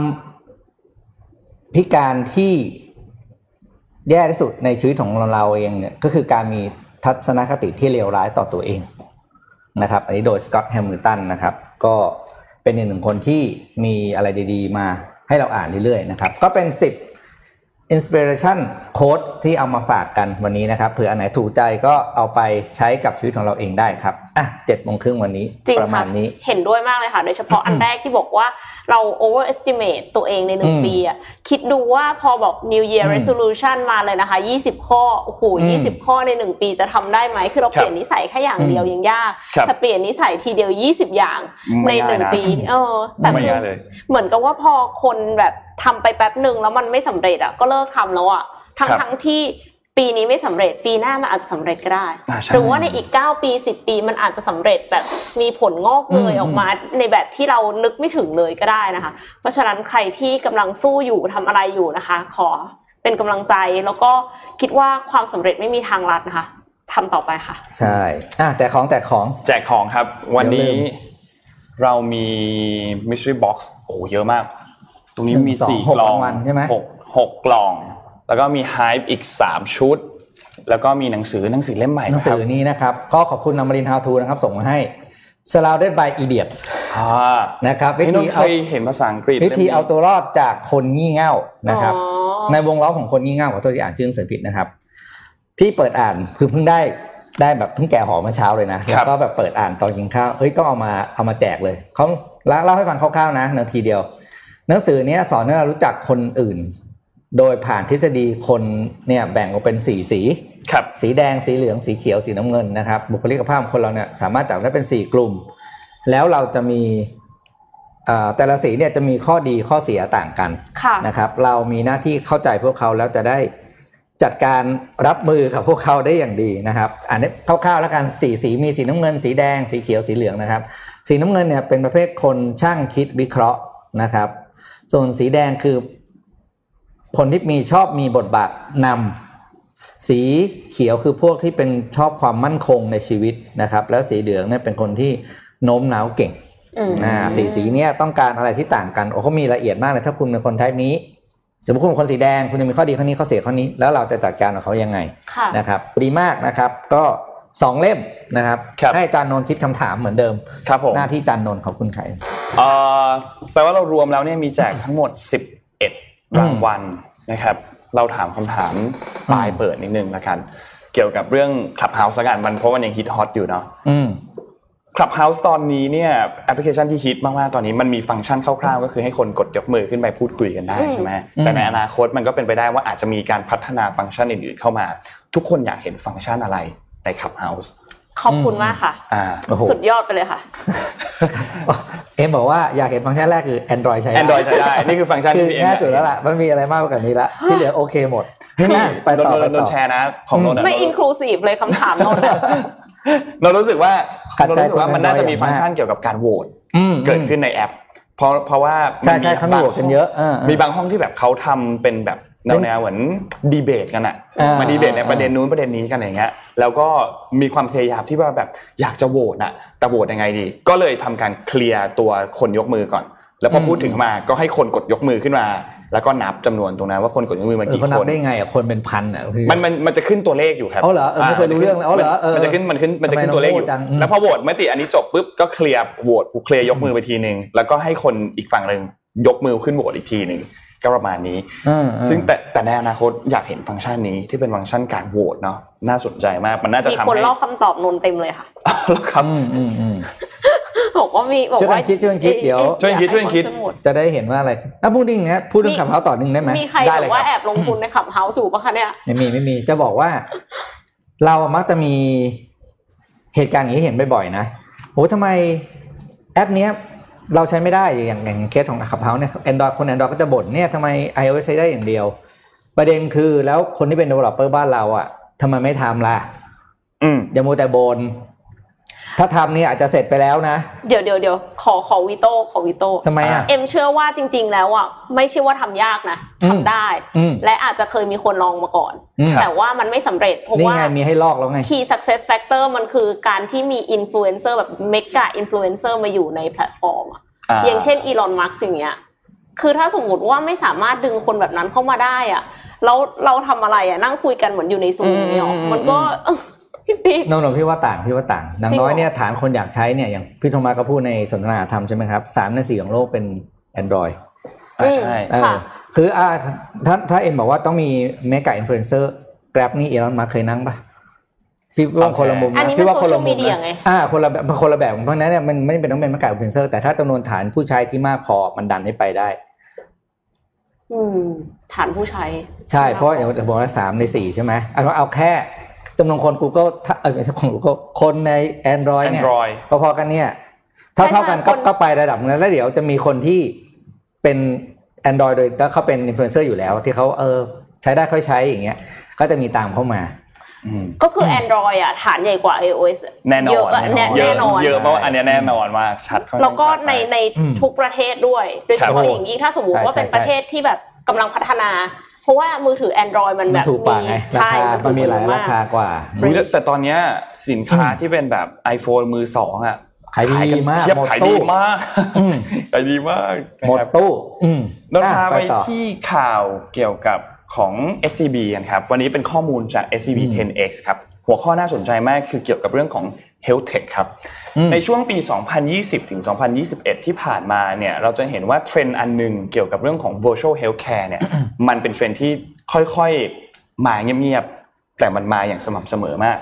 พิการที่ แย่ที่สุดในชีวิตของเราเองเนี่ยก็คือการมีทัศนคติที่เลวร้ายต่อตัวเองนะครับ อันนี้โดยสกอตแฮมิลตันนะครับ ก็เป็นอีกหนึ่งคนที่มีอะไรดี ๆ มาให้เราอ่านเรื่อยๆนะครับ ก็เป็น 10 inspiration quote ที่เอามาฝากกันวันนี้นะครับเผื่ออันไหนถูกใจก็เอาไปใช้กับชีวิตของเราเองได้ครับอะเจ็ดโมงครึ่งวันนี้จริงประมาค่ะณนี้เห็นด้วยมากเลยค่ะ โดยเฉพาะอันแรกที่บอกว่าเรา overestimate ตัวเองในหนึ่งอืมปีอะคิดดูว่าพอบอก New Year อืม Resolution มาเลยนะคะ 20 ข้อโอ้โหอืม20 ข้อในหนึ่งปีจะทำได้ไหมคือเราเปลี่ยนนิสัยแค่อย่างเดียวอืมยังยากครับแต่เปลี่ยนนิสัยทีเดียว 20 อย่างไม่ในง่ายหนึ่งนะปีเออแต่ไม่คือง่ายเลยเหมือนกับว่าพอคนแบบทำไปแป๊บหนึ่งแล้วมันไม่สำเร็จอะก็เลิกทำแล้วอะ ทั้งครับทั้งที่ปีนี้ไม่สำเร็จปีหน้ามันอาจจะสำเร็จก็ได้อ่าใช่หรือว่าในอีก 9 ปี 10 ปีมันอาจจะสำเร็จแบบมีผลงอกเงยอืมออกมาในแบบที่เรานึกไม่ถึงเลยก็ได้นะคะ เพราะฉะนั้นใครที่กำลังสู้อยู่ทำอะไรอยู่นะคะ ขอเป็นกำลังใจแล้วก็คิดว่าความสำเร็จไม่มีทางลัดนะคะทำต่อไปค่ะ ใช่อะแต่ของแต่ของแจกของครับ วันนี้เดี๋ยวลืมเรามี mystery box โอ้โหเยอะมาก ตรงนี้หนึ่งมีสองสี่หกกล่องรางวัลใช่ไหมหกหกกล่อง แล้วก็มี hype อีกสามชุด แล้วก็มีหนังสือหนังสือเล่มใหม่หนังสือนี้นะครับก็ขอบคุณนำมาริน How to นะครับส่งมาให้ Surrounded by Idiots อ่านะครับวิพี่นธีนท์เคเอายเห็นภาษาอังกฤษวิธีล่มนี้เอาตัวรอดจากคนงี่เง่านะครับอ๋อในวงล้อของคนงี่เง่าขอโทษที่อ่านชื่อหนังสือผิดนะครับพี่เปิดอ่านคือเพิ่งได้ได้แบบเพิ่งแก่หอมเมื่อเช้าเลยนะแล้วก็แบบเปิดอ่านตอนกินข้าวเฮ้ยต้องเอามาเอามาแจกเลยเขาเล่าให้ฟังคร่าวๆนะนาทีเดียว หนังสือเนี้ยสอนให้เรารู้จักคนอื่น โดยผ่านทฤษฎีคนเนี่ยแบ่งออกเป็นสี่สีครับสีแดงสีเหลืองสีเขียวสีน้ำเงินนะครับ บุคลิกภาพของคนเราเนี่ยสามารถจับได้เป็นสี่กลุ่ม แล้วเราจะมีอ่าแต่ละสีเนี่ยจะมีข้อดีข้อเสียต่างกันค่ะนะครับ เรามีหน้าที่เข้าใจพวกเขาแล้วจะได้จัดการรับมือกับพวกเขาได้อย่างดีนะครับ อันนี้คร่าวๆแล้วกันสีสีมีสีน้ำเงิน สีแดงสีเขียวสีเหลืองนะครับ สีน้ำเงินเนี่ยเป็นประเภทคนช่างคิดวิเคราะห์นะครับ ส่วนสีแดงคือ คนที่มีชอบมีบทบาทนำสีเขียวคือพวกที่เป็นชอบความมั่นคงในชีวิตนะครับ แล้วสีเหลืองเนี่ยเป็นคนที่โน้มน้าวเก่งอืมอ่าสีสีเนี่ยต้องการอะไรที่ต่างกันโอ้เขามีละเอียดมากเลยถ้าคุณเป็นคนไทป์นี้สมมติคุณเป็นคนสีแดงคุณจะมีข้อดีข้อนี้ข้อเสียข้อนี้แล้วเราจะจัดการกับเขายังไงค่ะนะครับ ดีมากนะครับก็สองเล่มนะครับครับให้อาจารย์นนท์คิดคำถามเหมือนเดิมครับผมหน้าที่อาจารย์นนท์ขอบคุณใครเอ่อแปลว่าเรารวมแล้วเนี่ยมีแจกทั้งหมด 11 รางวัลนะครับ เราถามคำถามปลายเปิดนิดนึงละกัน เกี่ยวกับเรื่อง Clubhouse ละกันมันเพราะมันยังฮิตฮอตอยู่เนาะอืม Clubhouse ตอนนี้เนี่ยแอปพลิเคชันที่ฮิตมากๆตอนนี้มันมีฟังก์ชันคร่าวๆ ก็คือให้คนกดยกมือขึ้นไปพูดคุยกันได้อืมใช่ไหมอืมแต่ในอนาคตมันก็เป็นไปได้ว่าอาจจะมีการพัฒนาฟังก์ชันอื่นๆเข้ามา ทุกคนอยากเห็นฟังก์ชันอะไรใน Clubhouse ขอบคุณมากค่ะอ่าโอ้โหสุดยอดไปเลยค่ะ เอ็มบอกว่าอยากเห็นฟังก์ชันแรกคือ Android ใช้ได้ Android ใช้ได้ นี่คือฟังก์ชันคือที่ PM ง่ายสุดแล้วล่ะ มันมีอะไรมากกว่านี้ละ ที่เหลือโอเคหมดนี่อะไปต่อโดไปนโดต่นอแชร์นะ ของโนนอะไม่อินคลูซีฟเลยคำถามเราเนี่ยเรารู้สึกว่าขัดเราใจรู้สึกว่าคนมันน่าจะมี Android ฟังก์ชันเกี่ยวกับการโหวตอืมเกิดขึ้นในแอป เพราะเพราะว่าใช่ใช่เขามีโหวตกันเยอะเออเออมีบางห้องที่แบบเขาทำเป็นแบบ แนวแนวเหมือนดีเบตกันอะอ่ามาดีเบตในอ่าประเด็นนู้นประเด็นนี้กันอย่างเงี้ยแล้วก็มีความพยายามที่ว่าแบบอยากจะโหวตอะแต่โหวตยังไงดี ก็เลยทำการเคลียร์ตัวคนยกมือก่อน แล้วพอพูดถึงมาก็ให้คนกดยกมือขึ้นมา แล้วก็นับจำนวนตรงนั้นว่าคนกดยกมือมาเออกี่เขานัคบนได้ไงอะคนเป็นพันอะพี่มันมันมันจะขึ้นตัวเลขอยู่ครับอ๋อเหรอเออไม่เคยรู้เรื่องเลยอ๋อเหรอเออมันจะขึ้นมันขึ้นมันจะขึ้นทำไมตัวเลขอยู่เราโง่จังอืมแล้วพอโหวตมติอันนี้จบปุ๊บก็เคลียร์โหวตกูเคลียร์ยกมือไปทีหนึ่งแล้วก็ให้คนอีกฝั่งหนึ่งยกมือขึ้นโหวตอีกทีหนึ่ง ก็ประมาณนี้เออเออซึ่งแต่แต่ในอนาคตอยากเห็นฟังก์ชันนี้ที่เป็นฟังก์ชันการโหวตเนาะน่าสนใจมากมันน่าจะมีทำคนให้ลอกคำตอบนนเต็มเลยค่ะแล้วครับอืมอืมอืมบอกว่ามีบอกช่วยกัว่านคิดช่วยกันคิดเดี๋ยวช่วยกันคิดช่วยกันคิดสมุดจะได้เห็นว่าอะไรอะพูดจริงนะพูดเรื่องมีขับเฮาส์ต่อหนึ่งได้ไหมมีใครได้บเลอยกว่าครับแอบลงทุนในขับเฮาส์สูปะคะเนี่ยไม่มีไม่มีจะบอกว่า เรามักจะมีเหตุการณ์อย่างนี้เห็นบ่อยๆนะโหทำไมแอปเนี้ย เราใช้ไม่ได้อย่างอย่างเคสของ Clubhouse เนี่ย Android คน Android ก็จะบ่นเนี่ยทำไม iOS ใช้ได้อย่างเดียว ประเด็นคือแล้วคนที่เป็น developer บ้านเราอะทำไมไม่ทำล่ะ อืมอย่ามัวแต่บ่น ถ้าทำเนี่ยอาจจะเสร็จไปแล้วนะ เดี๋ยวเดี๋ยวเดี๋ยวขอขอวิโต้ขอวิโต้ทำไมอะเอ็มเชื่อว่าจริง ๆ แล้วอะไม่ใช่ว่าทำยากนะอืมทำได้อืมและอาจจะเคยมีคนลองมาก่อนอืมแต่ว่ามันไม่สำเร็จ เพราะนี่ว่าไงมีให้ลอกแล้วไง key success factor มันคือการที่มีอินฟลูเอนเซอร์แบบ mega influencer มาอยู่ในแพลตฟอร์มอะอ่าอย่างเช่นอีลอนมัสก์อย่างเงี้ยคือถ้าสมมติว่าไม่สามารถดึงคนแบบนั้นเข้ามาได้อะแล้วเราทำอะไรอะนั่งคุยกันเหมือนอยู่ในซูมเนี่ยหรอมันก็ พี่ปิ๊ก no no พี่ว่าต่างพี่ว่าต่างอย่างจริงเหรอน้อยเนี่ยฐานคนอยากใช้เนี่ยอย่างพี่โทมัสก็พูดในสนทนาธรรมใช่ไหมครับสามในสี่ของโลกเป็น Android อ่าใช่เออค่ะคืออ่าถ้าถ้าเอ็มบอกว่าต้องมีเมกะอินฟลูเอนเซอร์กราฟนี่เอลอนมาเคยนั่งปะพี่ว่าโอเคคนละมุมอันนะนี้พี่ว่ามันคนละมุม social media ไงนะอ่าคนละแบบคนละแบบเพราะฉะนั้นเนี่ยมันไม่เป็นต้องเป็นเมกะอินฟลูเอนเซอร์แต่ถ้าจำนวนฐานผู้ใช้ที่มากพอมันดันให้ไปได้อืมฐานผู้ใช้ ใช่เพราะอย่างที่บอกว่าสามในสี่ใช่ไหมเอาเอาแค่ จำนวนคน Google ถ้าเออไม่ใช่คน Google คนใน Android เนี่ย Android พอๆกันเนี่ยเท่าเท่าๆกันก็คนก็ไประดับนึงแล้วเดี๋ยวจะมีคนที่เป็น Android โดยแล้วเขาเป็นอินฟลูเอนเซอร์อยู่แล้ว ที่เขาเออใช้ได้ค่อยใช้อย่างเงี้ย ก็จะมีตามเข้ามา อืม ก็คือ Android อะ ฐานใหญ่กว่า iOS แน่นอนเยอะอะแน่เยอะแน่นอน เยอะเพราะว่าอันเนี้ยแน่นอนมากชัดค่อนข้างแล้วก็ชัดมากในในอืมทุกประเทศด้วยโดยเฉครับอย่างยิ่งถ้าสมมติว่าใช่เป็นใช่ประเทศที่แบบกำลังพัฒนาเพ ราะว่ามือถือ Android มันมัแบนบถูกกว่าไงราใช่คามันมีหลายถูกกราว่คากว่าอุ๊ยแต่แต่ตอนเนี้ยสินค้าอืมที่เป็นแบบ iPhone มือสองอะขายดีกันมากเทียบหมดขายตู้ดีมากอืมขายดีมากหมดนะครับตู้อืมเราอะพาไปต่อที่ข่าวเกี่ยวกับของ SCB กันครับ วันนี้เป็นข้อมูลจาก SCB อืม 10X ครับ หัวข้อน่าสนใจมากคือเกี่ยวกับเรื่องของ Health Tech ครับอืมในช่วงปี 2020 ถึง 2021 ที่ผ่านมาเนี่ยเราจะเห็นว่าเทรนด์อันหนึ่งเกี่ยวกับเรื่องของ virtual healthcare เนี่ยมันเป็นเทรนด์ที่ค่อยๆ มาเงียบๆ แต่มันมาอย่างสม่ำเสมอมาก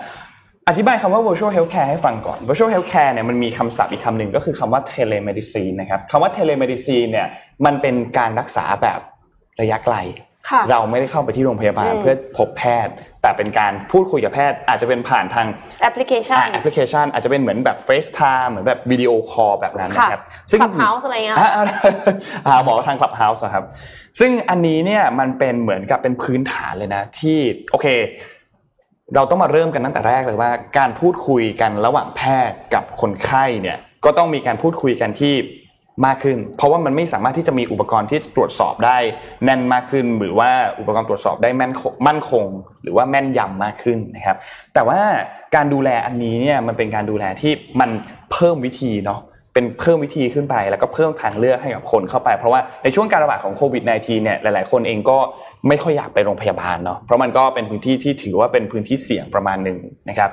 อธิบายคำว่า virtual healthcare ให้ฟังก่อน virtual healthcare เนี่ยมันมีคำศัพท์อีกคำหนึ่งก็คือคำว่า telemedicine นะครับคำว่า telemedicine เนี่ยมันเป็นการรักษาแบบระยะไกลค่ะ เราไม่ได้เข้าไปที่โรงพยาบาลอืมเพื่อพบแพทย์ แต่เป็นการพูดคุยกับแพทย์ อาจจะเป็นผ่านทางแอปพลิเคชันแอปพลิเคชัน อาจจะเป็นเหมือนแบบ FaceTime เหมือนแบบวิดีโอคอลแบบนั้นค่ะนะครับ Clubhouse อะไรเงี้ยอ่าอ่าอ่าหมอทาง Clubhouse อะครับ ซึ่งอันนี้เนี่ยมันเป็นเหมือนกับเป็นพื้นฐานเลยนะ ที่โอเค เราต้องมาเริ่มกันตั้งแต่แรกเลยว่า การพูดคุยกันระหว่างแพทย์กับคนไข้เนี่ยก็ต้องมีการพูดคุยกันที่ มากขึ้น เพราะว่ามันไม่สามารถที่จะมีอุปกรณ์ที่ตรวจสอบได้แน่นมากขึ้น หรือว่าอุปกรณ์ตรวจสอบได้แม่นคงมั่นคง หรือว่าแม่นยำมากขึ้นนะครับ แต่ว่าการดูแลอันนี้เนี่ยมันเป็นการดูแลที่มันเพิ่มวิธีเนาะเป็นเพิ่มวิธีขึ้นไปแล้วก็เพิ่มทางเลือกให้กับคนเข้าไป เพราะว่าในช่วงการระบาดของโควิด -19 เนี่ยหลาย ๆ คนเองก็ไม่ค่อยอยากไปโรงพยาบาลเนาะเพราะมันก็เป็นพื้นที่ที่ถือว่าเป็นพื้นที่เสี่ยงประมาณหนึ่งนะครับ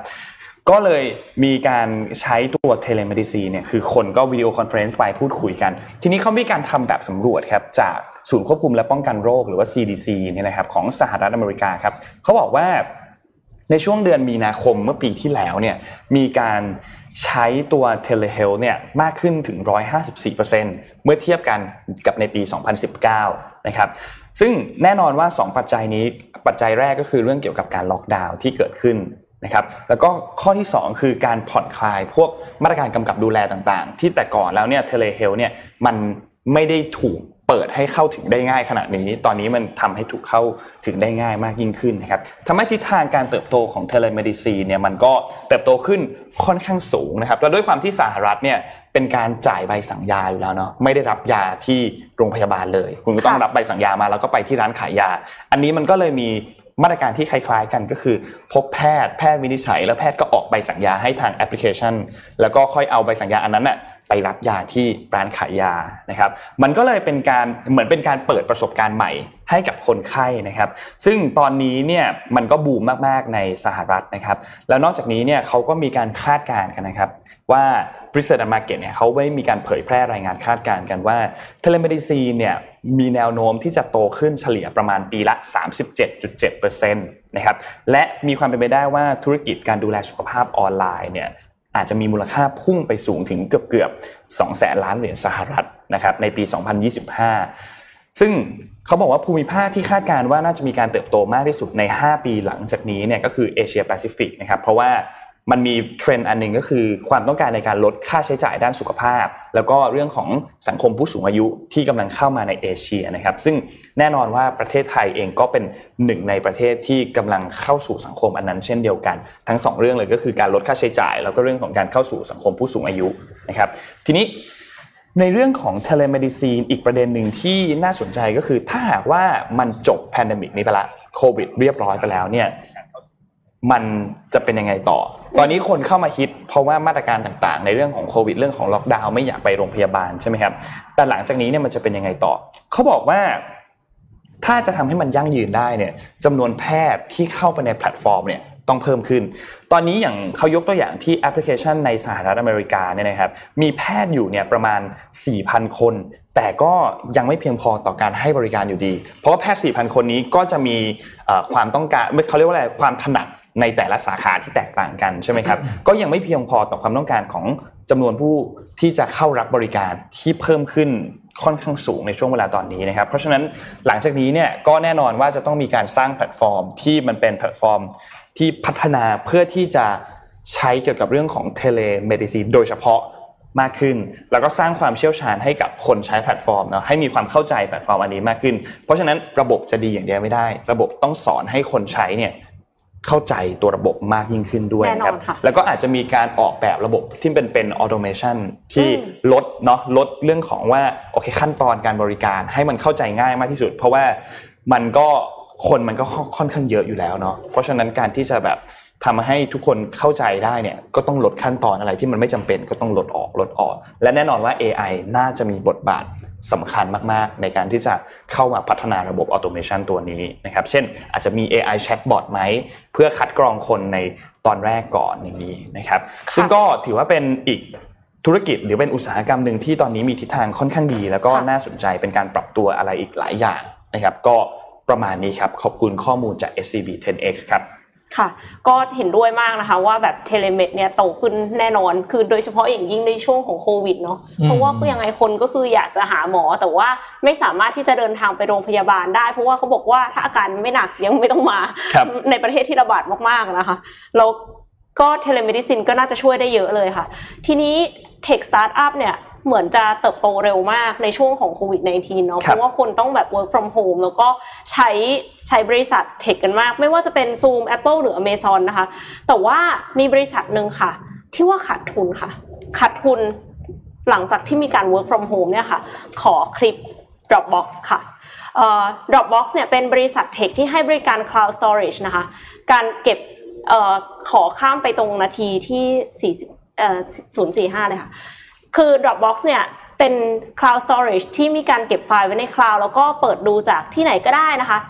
ก็เลยมีการใช้ตัวเทเล m มดิซีเนี่ยคือคนก็ video conference ไปพูดคุยกัน ทีนี้เขามีการทำแบบสำรวจครับจากศูนย์ควบคุมและป้องกันโรคหรือว่า CDC เนี่ยนะครับของสหรัฐอเมริกาครับเขาบอกว่าในช่วงเดือนมีนาคมเมื่อปีที่แล้วเนี่ยมีการใช้ตัว telehealth เนี่ยมากขึ้นถึง 154%เมื่อเทียบกันกับในปี 2019 นะครับซึ่งแน่นอนว่า 2 ปัจจัยนี้ปัจจัยแรกก็คือเรื่องเกี่ยวกับการล็อกดาวน์ที่เกิดขึ้น นะครับแล้วก็ข้อที่ 2 คือการผ่อนคลายพวกมาตรการกำกับดูแลต่างๆ ที่แต่ก่อนแล้วเนี่ย telehealth เนี่ยมันไม่ได้ถูกเปิดให้เข้าถึงได้ง่ายขนาดนี้ ตอนนี้มันทำให้ถูกเข้าถึงได้ง่ายมากยิ่งขึ้นนะครับทำให้ทิศทางการเติบโตของ telemedicine เนี่ยมันก็เติบโตขึ้นค่อนข้างสูงนะครับ แล้วด้วยความที่สหรัฐเนี่ยเป็นการจ่ายใบสั่งยาอยู่แล้วเนาะ ไม่ได้รับยาที่โรงพยาบาลเลย คุณก็ต้องรับใบสั่งยามาแล้วก็ไปที่ร้านขายยา อันนี้มันก็เลยมี มาตรการที่คล้ายๆกันก็คือ พบแพทย์แพทย์วินิจฉัย แล้วแพทย์ก็ออกใบสั่งยาให้ทางแอปพลิเคชัน แล้วก็ค่อยเอาใบสั่งยาอันนั้นน่ะไปรับยาที่ร้านขายยานะครับ มันก็เลยเป็นการเหมือนเป็นการเปิดประสบการณ์ใหม่ให้กับคนไข้นะครับ ซึ่งตอนนี้เนี่ยมันก็บูมมากๆในสหรัฐนะครับ แล้วนอกจากนี้เนี่ยเขาก็มีการคาดการณ์กันนะครับ ว่า Research and Market เนี่ยเขาได้มีการเผยแพร่รายงานคาดการณ์กันว่า Telemedicine เนี่ยมีแนวโน้มที่จะโตขึ้นเฉลี่ยประมาณปีละ 37.7%นะครับและมีความเป็นไปได้ว่าธุรกิจการดูแลสุขภาพออนไลน์เนี่ยอาจจะมีมูลค่าพุ่งไปสูงถึงเกือบเกือบ2แสนล้านเหรียญสหรัฐนะครับในปี 2025 ซึ่งเขาบอกว่าภูมิภาคที่คาดการณ์ว่าน่าจะมีการเติบโตมากที่สุดใน 5 ปีหลังจากนี้เนี่ยก็คือเอเชียแปซิฟิกนะครับเพราะว่า มันมีเทรนด์อันหนึ่งก็คือความต้องการในการลดค่าใช้จ่ายด้านสุขภาพ แล้วก็เรื่องของสังคมผู้สูงอายุที่กำลังเข้ามาในเอเชียนะครับ ซึ่งแน่นอนว่าประเทศไทยเองก็เป็นหนึ่งในประเทศที่กำลังเข้าสู่สังคมอันนั้นเช่นเดียวกัน ทั้งสองเรื่องเลยก็คือการลดค่าใช้จ่าย แล้วก็เรื่องของการเข้าสู่สังคมผู้สูงอายุนะครับ ทีนี้ในเรื่องของ telemedicine อีกประเด็นหนึ่งที่น่าสนใจก็คือถ้าหากว่ามันจบ pandemic นี้ไปละโควิดเรียบร้อยไปแล้วเนี่ย มันจะเป็นยังไงต่อ ตอนนี้คนเข้ามาฮิต เพราะว่ามาตรการต่างๆ ในเรื่องของโควิดเรื่องของล็อกดาวน์ไม่อยากไปโรงพยาบาลใช่ไหมครับ แต่หลังจากนี้เนี่ยมันจะเป็นยังไงต่อ เขาบอกว่าถ้าจะทำให้มันยั่งยืนได้เนี่ยจำนวนแพทย์ที่เข้าไปในแพลตฟอร์มเนี่ยต้องเพิ่มขึ้น ตอนนี้อย่างเขายกตัวอย่างที่แอปพลิเคชันในสหรัฐอเมริกาเนี่ยนะครับ มีแพทย์อยู่เนี่ยประมาณ 4,000 คน แต่ก็ยังไม่เพียงพอต่อการให้บริการอยู่ดี เพราะว่าแพทย์ 4,000 คนนี้ก็จะมีความต้องการเขาเรียกว่าอะไร ความถนัด ในแต่ละสาขาที่แตกต่างกันใช่ไหมครับก็ยังไม่เพียงพอต่อความต้องการของจำนวนผู้ที่จะเข้ารับบริการที่เพิ่มขึ้นค่อนข้างสูงในช่วงเวลาตอนนี้นะครับ เพราะฉะนั้นหลังจากนี้เนี่ยก็แน่นอนว่าจะต้องมีการสร้างแพลตฟอร์มที่มันเป็นแพลตฟอร์มที่พัฒนาเพื่อที่จะใช้เกี่ยวกับเรื่องของ tele medicine โดยเฉพาะมากขึ้น แล้วก็สร้างความเชี่ยวชาญให้กับคนใช้แพลตฟอร์มเนาะให้มีความเข้าใจแพลตฟอร์มอันนี้มากขึ้น เพราะฉะนั้นระบบจะดีอย่างเดียวไม่ได้ ระบบต้องสอนให้คนใช้เนี่ย เข้าใจตัวระบบมากยิ่งขึ้นด้วยนะครับแล้วก็อาจจะมีการออกแบบระบบที่เป็นเป็น automation ที่ลดเนาะลดเรื่องของว่าโอเคขั้นตอนการบริการให้มันเข้าใจง่ายมากที่สุด เพราะว่ามันก็คนมันก็ค่อนข้างเยอะอยู่แล้วเนาะเพราะฉะนั้นการที่จะแบบทำให้ทุกคนเข้าใจได้เนี่ยก็ต้องลดขั้นตอนอะไรที่มันไม่จำเป็นก็ต้องลดออกลดออก และแน่นอนว่า AI น่าจะมีบทบาท สำคัญมากๆ ในการที่จะเข้ามาพัฒนาระบบ automation ตัวนี้นะครับ เช่นอาจจะมี AI chatbot ไหม เพื่อคัดกรองคนในตอนแรกก่อนอย่างนี้นะครับ ซึ่งก็ถือว่าเป็นอีกธุรกิจหรือเป็นอุตสาหกรรมหนึ่งที่ตอนนี้มีทิศทางค่อนข้างดี แล้วก็น่าสนใจเป็นการปรับตัวอะไรอีกหลายอย่างนะครับ ก็ประมาณนี้ครับ ขอบคุณข้อมูลจาก SCB 10X ครับ ค่ะ ก็เห็นด้วยมากนะคะ ว่าแบบ telemed เนี่ยโตขึ้นแน่นอน คือโดยเฉพาะอย่างยิ่งในช่วงของโควิดเนาะ เพราะว่าก็ยังไงคนก็คืออยากจะหาหมอ แต่ว่าไม่สามารถที่จะเดินทางไปโรงพยาบาลได้ เพราะว่าเขาบอกว่าถ้าอาการไม่หนักยังไม่ต้องมา ในประเทศที่ระบาดมากๆนะคะแล้วก็ telemedicine ก็น่าจะช่วยได้เยอะเลยค่ะ ทีนี้ tech startup เนี่ย เหมือนจะเติบโตเร็วมากในช่วงของโควิด -19 เนาะเพราะว่าคนต้องแบบ work from home แล้วก็ใช้ใช้บริษัทเทคกันมาก ไม่ว่าจะเป็น Zoom Apple หรือ Amazon นะคะ แต่ว่ามีบริษัทหนึ่งค่ะ ที่ว่าขาดทุนค่ะ ขาดทุนหลังจากที่มีการ work from home เนี่ยค่ะ ขอคลิป Dropbox ค่ะ Dropbox เนี่ยเป็นบริษัทเทคที่ให้บริการ cloud storage นะคะ การเก็บขอข้ามไปตรงนาทีที่ 40 045 เลยค่ะ คือ Dropbox เนี่ยเป็น cloud storage ที่มีการเก็บไฟล์ไว้ในคลาวด์แล้วก็เปิดดูจากที่ไหนก็ได้นะคะ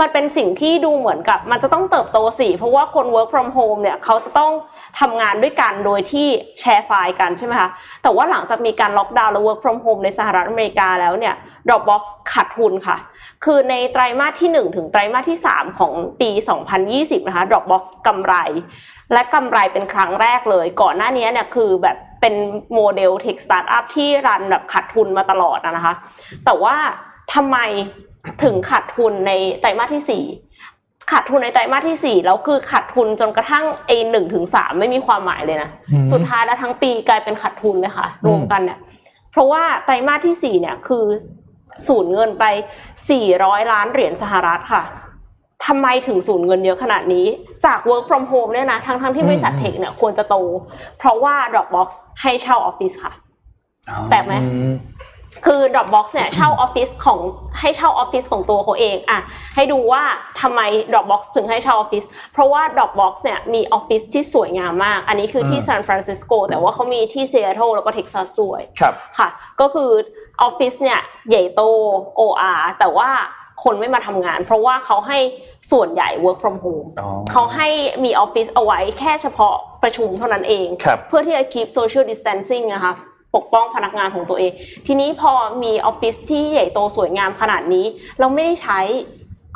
มันเป็นสิ่งที่ดูเหมือนกับ มันจะต้องเติบโตสิเพราะว่าคน work from home เนี่ยเขาจะต้องทำงานด้วยกันโดยที่แชร์ไฟล์กันใช่ไหมคะ แต่ว่าหลังจากมีการล็อกดาวน์และ work from home ในสหรัฐอเมริกาแล้วเนี่ย Dropbox ขาดทุนค่ะ คือในไตรมาสที่ 1 ถึงไตรมาสที่ 3 ของปี 2020 นะคะ Dropbox กำไร และกำไรเป็นครั้งแรกเลย ก่อนหน้านี้เนี่ยคือแบบ เป็นโมเดลเทคสตาร์ทอัพที่รันแบบขาดทุนมาตลอดนะคะ แต่ว่าทำไมถึงขาดทุนในไตรมาสที่สี่ขาดทุนในไตรมาสที่สี่แล้วคือขาดทุนจนกระทั่งเอหนึ่งถึงสามไม่มีความหมายเลยนะ สุดท้ายแล้วทั้งปีกลายเป็นขาดทุนเลยค่ะ รวมกันเนี่ย เพราะว่าไตรมาสที่สี่เนี่ยคือสูญเงินไป 400 ล้านเหรียญสหรัฐค่ะ ทำไมถึงสูญเงินเยอะขนาดนี้ จาก work from home เนี่ยนะ ทั้งทั้งที่บริษัทเทคเนี่ยควรจะโต เพราะว่า Dropbox ให้เช่าออฟฟิศค่ะแปลกไหมอืมคือ Dropbox เนี่ยเช่าออฟฟิศของให้เช่าออฟฟิศของตัวเขาเองอะให้ดูว่าทำไม Dropbox ถึงให้เช่าออฟฟิศเพราะว่า Dropbox เนี่ยมีออฟฟิศที่สวยงามมาก อันนี้คือที่อืมซานฟรานซิสโกแต่ว่าเขามีที่ซีแอตเทิลแล้วก็เท็กซัสด้วยครับค่ะ ก็คือออฟฟิศเนี่ยใหญ่โต OR แต่ว่าคนไม่มาทำงาน เพราะว่าเขาให้ ส่วนใหญ่ work from home อ๋อเขาให้มีออฟฟิศเอาไว้แค่เฉพาะประชุมเท่านั้นเองครับเพื่อที่จะ keep social distancing นะคะปกป้องพนักงานของตัวเอง ทีนี้พอมีออฟฟิศที่ใหญ่โตสวยงามขนาดนี้ เราไม่ได้ใช้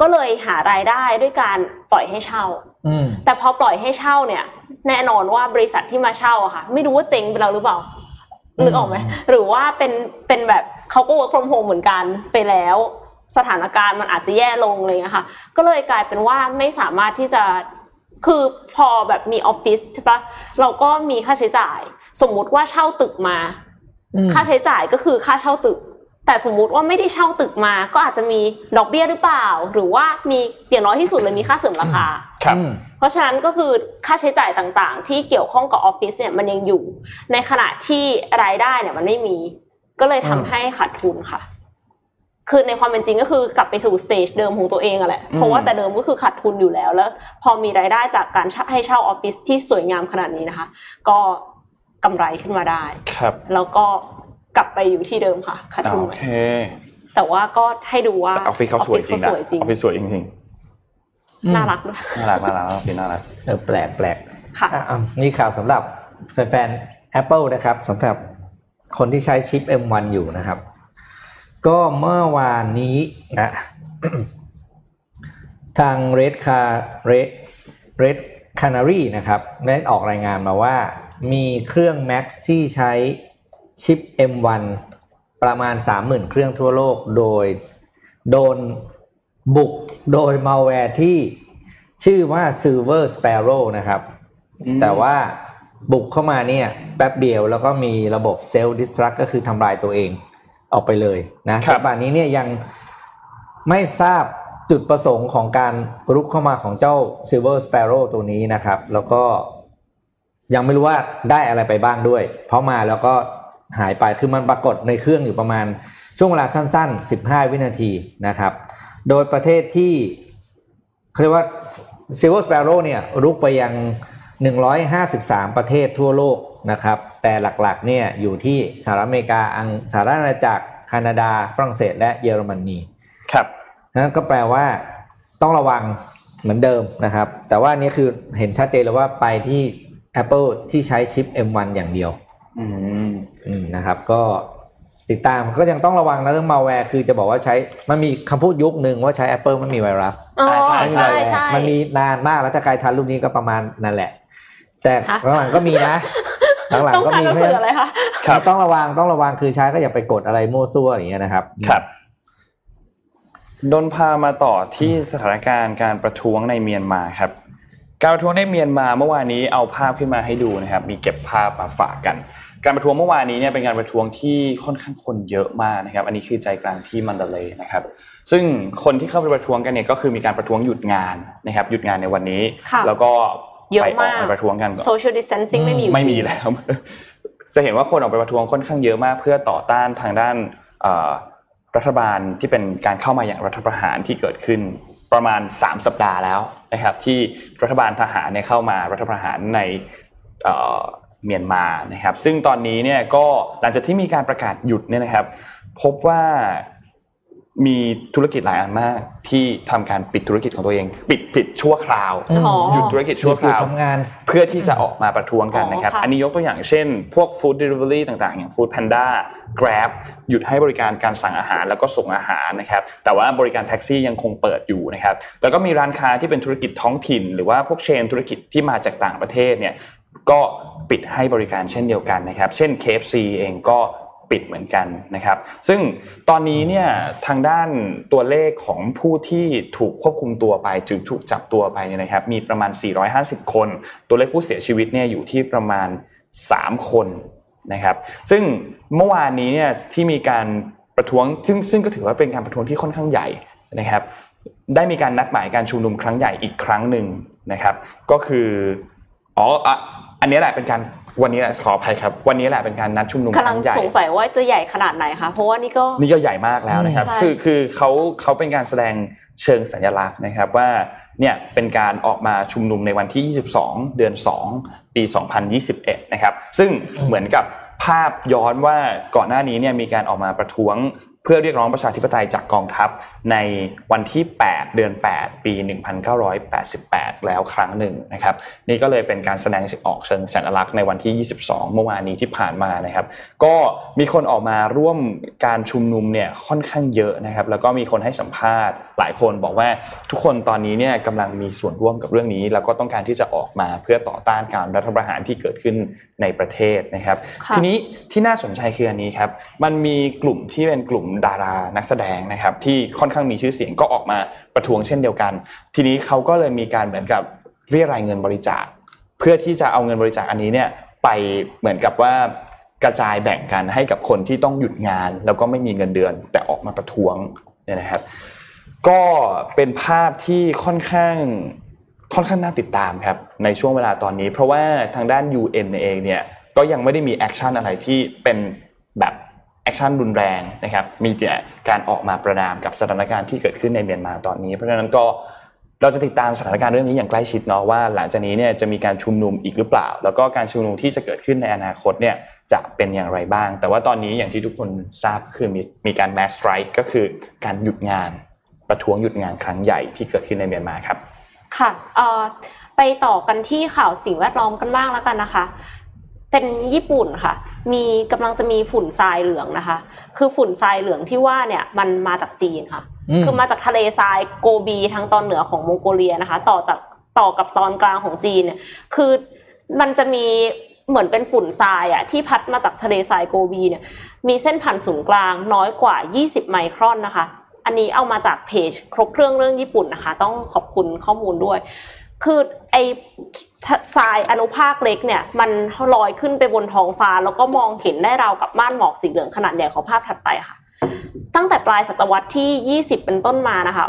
ก็เลยหารายได้ด้วยการปล่อยให้เช่าอืมแต่พอปล่อยให้เช่าเนี่ย แน่นอนว่าบริษัทที่มาเช่าอะค่ะ ไม่รู้ว่าเจ๊งไปแล้วหรือเปล่าอืมนึกออกไหมหรือว่าเป็นเป็นแบบเขาก็ work from home เหมือนกันไปแล้ว สถานการณ์มันอาจจะแย่ลงเลยนะคะก็เลยกลายเป็นว่าไม่สามารถที่จะคือพอแบบมีออฟฟิศใช่ปะเราก็มีค่าใช้จ่าย สมมุติว่าเช่าตึกมาอืมค่าใช้จ่ายก็คือค่าเช่าตึก แต่สมมุติว่าไม่ได้เช่าตึกมา ก็อาจจะมีดอกเบี้ยหรือเปล่า หรือว่ามีอย่างน้อยที่สุดเลยมีค่าเสริมราคาครับอืมเพราะฉะนั้นก็คือค่าใช้จ่ายต่างๆ ที่เกี่ยวข้องกับออฟฟิศเนี่ยมันยังอยู่ ในขณะที่รายได้เนี่ยมันไม่มี ก็เลยทำอืมให้ขาดทุนค่ะ คือในความเป็นจริงก็คือกลับไปสู่ stage เดิมของตัวเองอะแหละ เพราะว่าแต่เดิมก็คือขาดทุนอยู่แล้วแล้ว พอมีรายได้จากการให้เช่าออฟฟิศที่สวยงามขนาดนี้นะคะ ก็กำไรขึ้นมาได้ ครับ แล้วก็กลับไปอยู่ที่เดิมค่ะขาดทุนโอเค แต่ว่าก็ให้ดูว่าแต่ออฟฟิศเขาสวยจริงนะอฟฟิศเขาสวยจริงออฟฟิศสวยจริงน่ารักด้วยๆน่ารักน่ารักออฟฟิศน่ารักเออแปลกแปลกค่ะอะอะนี่ข่าวสำหรับแฟนๆ Apple นะครับสำหรับคนที่ใช้ชิป M1 อยู่นะครับ ก็เมื่อวานนี้นะทาง Red Car Red Red Canary นะครับได้ออกรายงานมาว่า มีเครื่อง Max ที่ใช้ชิป M1 ประมาณ 30,000 เครื่องทั่วโลกโดยโดนบุกโดยมัลแวร์ที่ชื่อว่า Silver Sparrow นะครับอืมแต่ว่าบุกเข้ามาเนี่ยแป๊บเดียวแล้วก็มีระบบ self-destruct ก็คือทำลายตัวเอง ออกไปเลยนะครับแต่ป่านนี้เนี่ยยังไม่ทราบจุดประสงค์ของการรุกเข้ามาของเจ้า Silver Sparrow ตัวนี้นะครับ แล้วก็ยังไม่รู้ว่าได้อะไรไปบ้างด้วย เพราะมาแล้วก็หายไปคือมันปรากฏในเครื่องอยู่ประมาณช่วงเวลาสั้น ๆ 15 วินาทีนะครับ โดยประเทศที่เขาเรียกว่า Silver Sparrow เนี่ยรุกไปยัง 153 ประเทศทั่วโลกนะครับ แต่หลักๆเนี่ยอยู่ที่สหรัฐอเมริกาอังสหรัฐอาณาจักรแคนาดา ฝรั่งเศส และเยอรมนีครับนั่นก็แปลว่าต้องระวังเหมือนเดิมนะครับ แต่ว่าอันนี้คือเห็นชัดเจนเลยว่าไปที่ Apple ที่ใช้ชิป M1 อย่างเดียวอืมอืมนะครับ ก็ติดตามก็ยังต้องระวังนะเรื่องมาแวร์คือจะบอกว่าใช้มันมีคำพูดยุคหนึ่งว่าใช้ Apple ไม่มีไวรัสอ๋อใช่ใช่ไม่มีไวรัสใช่มันมีนานมากแล้วถ้าใครทันรุ่นนี้ก็ประมาณนั่นแหละ แต่ฮะหลังๆก็มีนะ หลังต้องๆก็การมีจะเพราะสื่อฉะอะไรนั้นคะครับต้องระวังต้องระวังคือใช้ก็อย่าไปกดอะไรมั่วซั่วอย่างเงี้ยนะครับ ครับโดนพามาต่อที่สถานการณ์การประท้วงในเมียนมาครับ การประท้วงในเมียนมาเมื่อวานนี้เอาภาพขึ้นมาให้ดูนะครับ มีเก็บภาพมาฝากกัน การประท้วงเมื่อวานนี้เนี่ยเป็นการประท้วงที่ค่อนข้างคนเยอะมากนะครับ อันนี้คือใจกลางที่มันดาเลย์นะครับ ซึ่งคนที่เข้าไปประท้วงกันเนี่ยก็คือมีการประท้วงหยุดงานนะครับ หยุดงานในวันนี้ค่ะแล้วก็ เยอะไปออกมากมาประท้วงกัน social distancing ไม่มีอยู่ไม่มีจริงแล้ว จะเห็นว่าคนออกไปประท้วงค่อนข้างเยอะมาก เพื่อต่อต้านทางด้านเอ่อรัฐบาลที่เป็นการเข้ามาอย่างรัฐประหารที่เกิดขึ้นประมาณ 3 สัปดาห์แล้วนะครับ ที่รัฐบาลทหารเนี่ยเข้ามารัฐประหารในเอ่อเมียนมานะครับ ซึ่งตอนนี้เนี่ยก็หลังจากที่มีการประกาศหยุดเนี่ยนะครับ พบว่า มีธุรกิจหลายอันมากที่ทำการปิดธุรกิจของตัวเอง ปิดปิดชั่วคราวอืมอ๋อหยุดธุรกิจชั่วคราวหยุดทำงาน เพื่อที่จะออกมาประท้วงกันนะครับอ๋อค่ะอันนี้ยกตัวอย่างเช่น พวก Food Delivery ต่างๆ อย่าง Food Panda Grab หยุดให้บริการการสั่งอาหารแล้วก็ส่งอาหารนะครับ แต่ว่าบริการแท็กซี่ยังคงเปิดอยู่นะครับ แล้วก็มีร้านค้าที่เป็นธุรกิจท้องถิ่น หรือว่าพวกเชนธุรกิจที่มาจากต่างประเทศเนี่ยก็ปิดให้บริการเช่นเดียวกันนะครับ เช่น KFC เองก็ ปิดเหมือนกันนะครับ ซึ่งตอนนี้เนี่ยทางด้านตัวเลขของผู้ที่ถูกควบคุมตัวไปถึงถูกจับตัวไปเนี่ยนะครับ มีประมาณ 450 คน ตัวเลขผู้เสียชีวิตเนี่ยอยู่ที่ประมาณ 3 คนนะครับ ซึ่งเมื่อวานนี้เนี่ยที่มีการประท้วงซึ่งซึ่งก็ถือว่าเป็นการประท้วงที่ค่อนข้างใหญ่นะครับ ได้มีการนัดหมายการชุมนุมครั้งใหญ่อีกครั้งหนึ่งนะครับ ก็คืออ๋ออะอันนี้แหละเป็นการ วันนี้แหละขออภัยครับ วันนี้แหละเป็นการนัดชุมนุมคกำลัรั้งงใหญ่สงสัยว่าจะใหญ่ขนาดไหนคะเพราะว่านี่ก็นี่ก็ใหญ่มากแล้วนะครับใช่คือคือเขาเขาเป็นการแสดงเชิงสัญลักษณ์นะครับว่าเนี่ยเป็นการออกมาชุมนุมในวันที่ 22 เดือน 2 ปี 2021 นะครับ ซึ่งเหมือนกับภาพย้อนว่าก่อนหน้านี้เนี่ยมีการออกมาประท้วง เพื่อเรียกร้องประชาธิปไตยจากกองทัพในวันที่ 8 เดือน 8 ปี 1988 แล้วครั้งหนึ่งนะครับ นี่ก็เลยเป็นการแสดงออกเชิงสัญลักษณ์ในวันที่ 22 เมื่อวานนี้ที่ผ่านมานะครับ ก็มีคนออกมาร่วมการชุมนุมเนี่ยค่อนข้างเยอะนะครับ แล้วก็มีคนให้สัมภาษณ์ หลายคนบอกว่าทุกคนตอนนี้เนี่ยกำลังมีส่วนร่วมกับเรื่องนี้ แล้วก็ต้องการที่จะออกมาเพื่อต่อต้านการรัฐประหารที่เกิดขึ้นในประเทศนะครับค่ะทีนี้ที่น่าสนใจคืออันนี้ครับ มันมีกลุ่มที่เป็นกลุ่มดารานักแสดงนะครับที่ค่อนข้างมีชื่อเสียงก็ออกมาประท้วงเช่นเดียวกัน ทีนี้เขาก็เลยมีการเหมือนกับเรียรายเงินบริจาค เพื่อที่จะเอาเงินบริจาคอันนี้เนี่ยไปเหมือนกับว่ากระจายแบ่งกันให้กับคนที่ต้องหยุดงาน แล้วก็ไม่มีเงินเดือน แต่ออกมาประท้วงเนี่ยนะครับ ก็เป็นภาพที่ค่อนข้างค่อนข้างน่าติดตามครับในช่วงเวลาตอนนี้ เพราะว่าทางด้าน UN เองเนี่ยก็ยังไม่ได้มี action อะไรที่เป็นแบบ action รุนแรงนะครับมีแต่การออกมาประณามกับสถานการณ์ที่เกิดขึ้นในเมียนมาตอนนี้ เพราะฉะนั้นก็เราจะติดตามสถานการณ์เรื่องนี้อย่างใกล้ชิดเนาะว่า หลังจากนี้เนี่ยจะมีการชุมนุมอีกหรือเปล่า แล้วก็การชุมนุมที่จะเกิดขึ้นในอนาคตเนี่ยจะเป็นอย่างไรบ้าง แต่ว่าตอนนี้อย่างที่ทุกคนทราบคือมีมีการ mass strike ก็คือการหยุดงานประท้วงหยุดงานครั้งใหญ่ที่เกิดขึ้นในเมียนมาครับ ค่ะไปต่อกันที่ข่าวสิ่งแวดล้อมกันบ้างแล้วกันนะคะ เป็นญี่ปุ่นค่ะ มีกำลังจะมีฝุ่นทรายเหลืองนะคะ คือฝุ่นทรายเหลืองที่ว่าเนี่ยมันมาจากจีนค่ะอืมคือมาจากทะเลทรายโกบีทางตอนเหนือของมองโกเลียนะคะ ต่อจากต่อกับตอนกลางของจีนเนี่ยคือมันจะมีเหมือนเป็นฝุ่นทรายอะที่พัดมาจากทะเลทรายโกบีเนี่ยมีเส้นผ่านศูนย์กลางน้อยกว่า 20 ไมครอนนะคะ อันนี้เอามาจากเพจครบเครื่องเรื่องญี่ปุ่นนะคะ ต้องขอบคุณข้อมูลด้วย คือไอ ทรายอนุภาคเล็กเนี่ยมันลอยขึ้นไปบนท้องฟ้า แล้วก็มองเห็นได้ราวกับม่านหมอกสีเหลืองขนาดใหญ่ของภาพถัดไปค่ะ ตั้งแต่ปลายศตวรรษที่ 20 เป็นต้นมานะคะ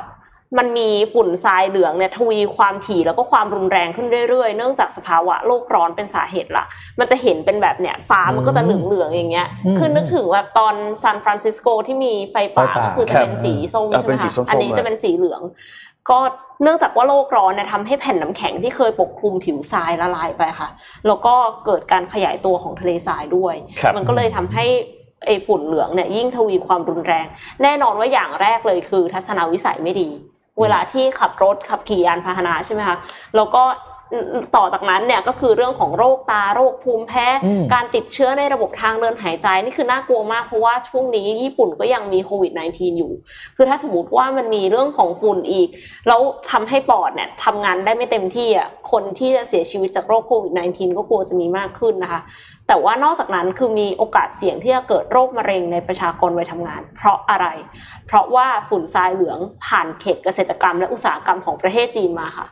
มันมีฝุ่นทรายเหลืองเนี่ยทวีความถี่แล้วก็ความรุนแรงขึ้นเรื่อยๆ เนื่องจากสภาวะโลกร้อนเป็นสาเหตุหลัก มันจะเห็นเป็นแบบเนี่ยฟ้ามันก็จะเหลืองๆอย่างเงี้ยอืมคือนึกถึงแบบตอนซานฟรานซิสโกที่มีไฟป่าไฟป่าก็คือจะเป็นสีส้มครับใช่ไหมเป็นสีส้คะมๆอันนี้เลยจะเป็นสีเหลือง ก็เนื่องจากว่าโลกร้อนเนี่ยทำให้แผ่นน้ำแข็งที่เคยปกคลุมผิวทรายละลายไปค่ะ แล้วก็เกิดการขยายตัวของทะเลทรายด้วยครับมันก็เลยทำให้ไอ้ฝุ่นเหลืองเนี่ยยิ่งทวีความรุนแรง แน่นอนว่าอย่างแรกเลยคือ ทัศนวิสัยไม่ดี เวลาที่ขับรถขับขี่ยานพาหนะใช่ไหมคะแล้วก็ ต่อจากนั้นเนี่ยก็คือเรื่องของโรคตาโรคภูมิแพ้อืมการติดเชื้อในระบบทางเดินหายใจนี่คือน่ากลัวมากเพราะว่าช่วงนี้ญี่ปุ่นก็ยังมีโควิด -19 อยู่ คือถ้าสมมติว่ามันมีเรื่องของฝุ่นอีก แล้วทำให้ปอดเนี่ยทำงานได้ไม่เต็มที่อะคนที่จะเสียชีวิตจากโรคโควิด -19 ก็กลัวจะมีมากขึ้นนะคะ แต่ว่านอกจากนั้นคือมีโอกาสเสี่ยงที่จะเกิดโรคมะเร็งในประชากรวัยทำงาน เพราะอะไร เพราะว่าฝุ่นทรายเหลืองผ่านเขตเกษตรกรรม และอุตสาหกรรมของประเทศจีนมาค่ะ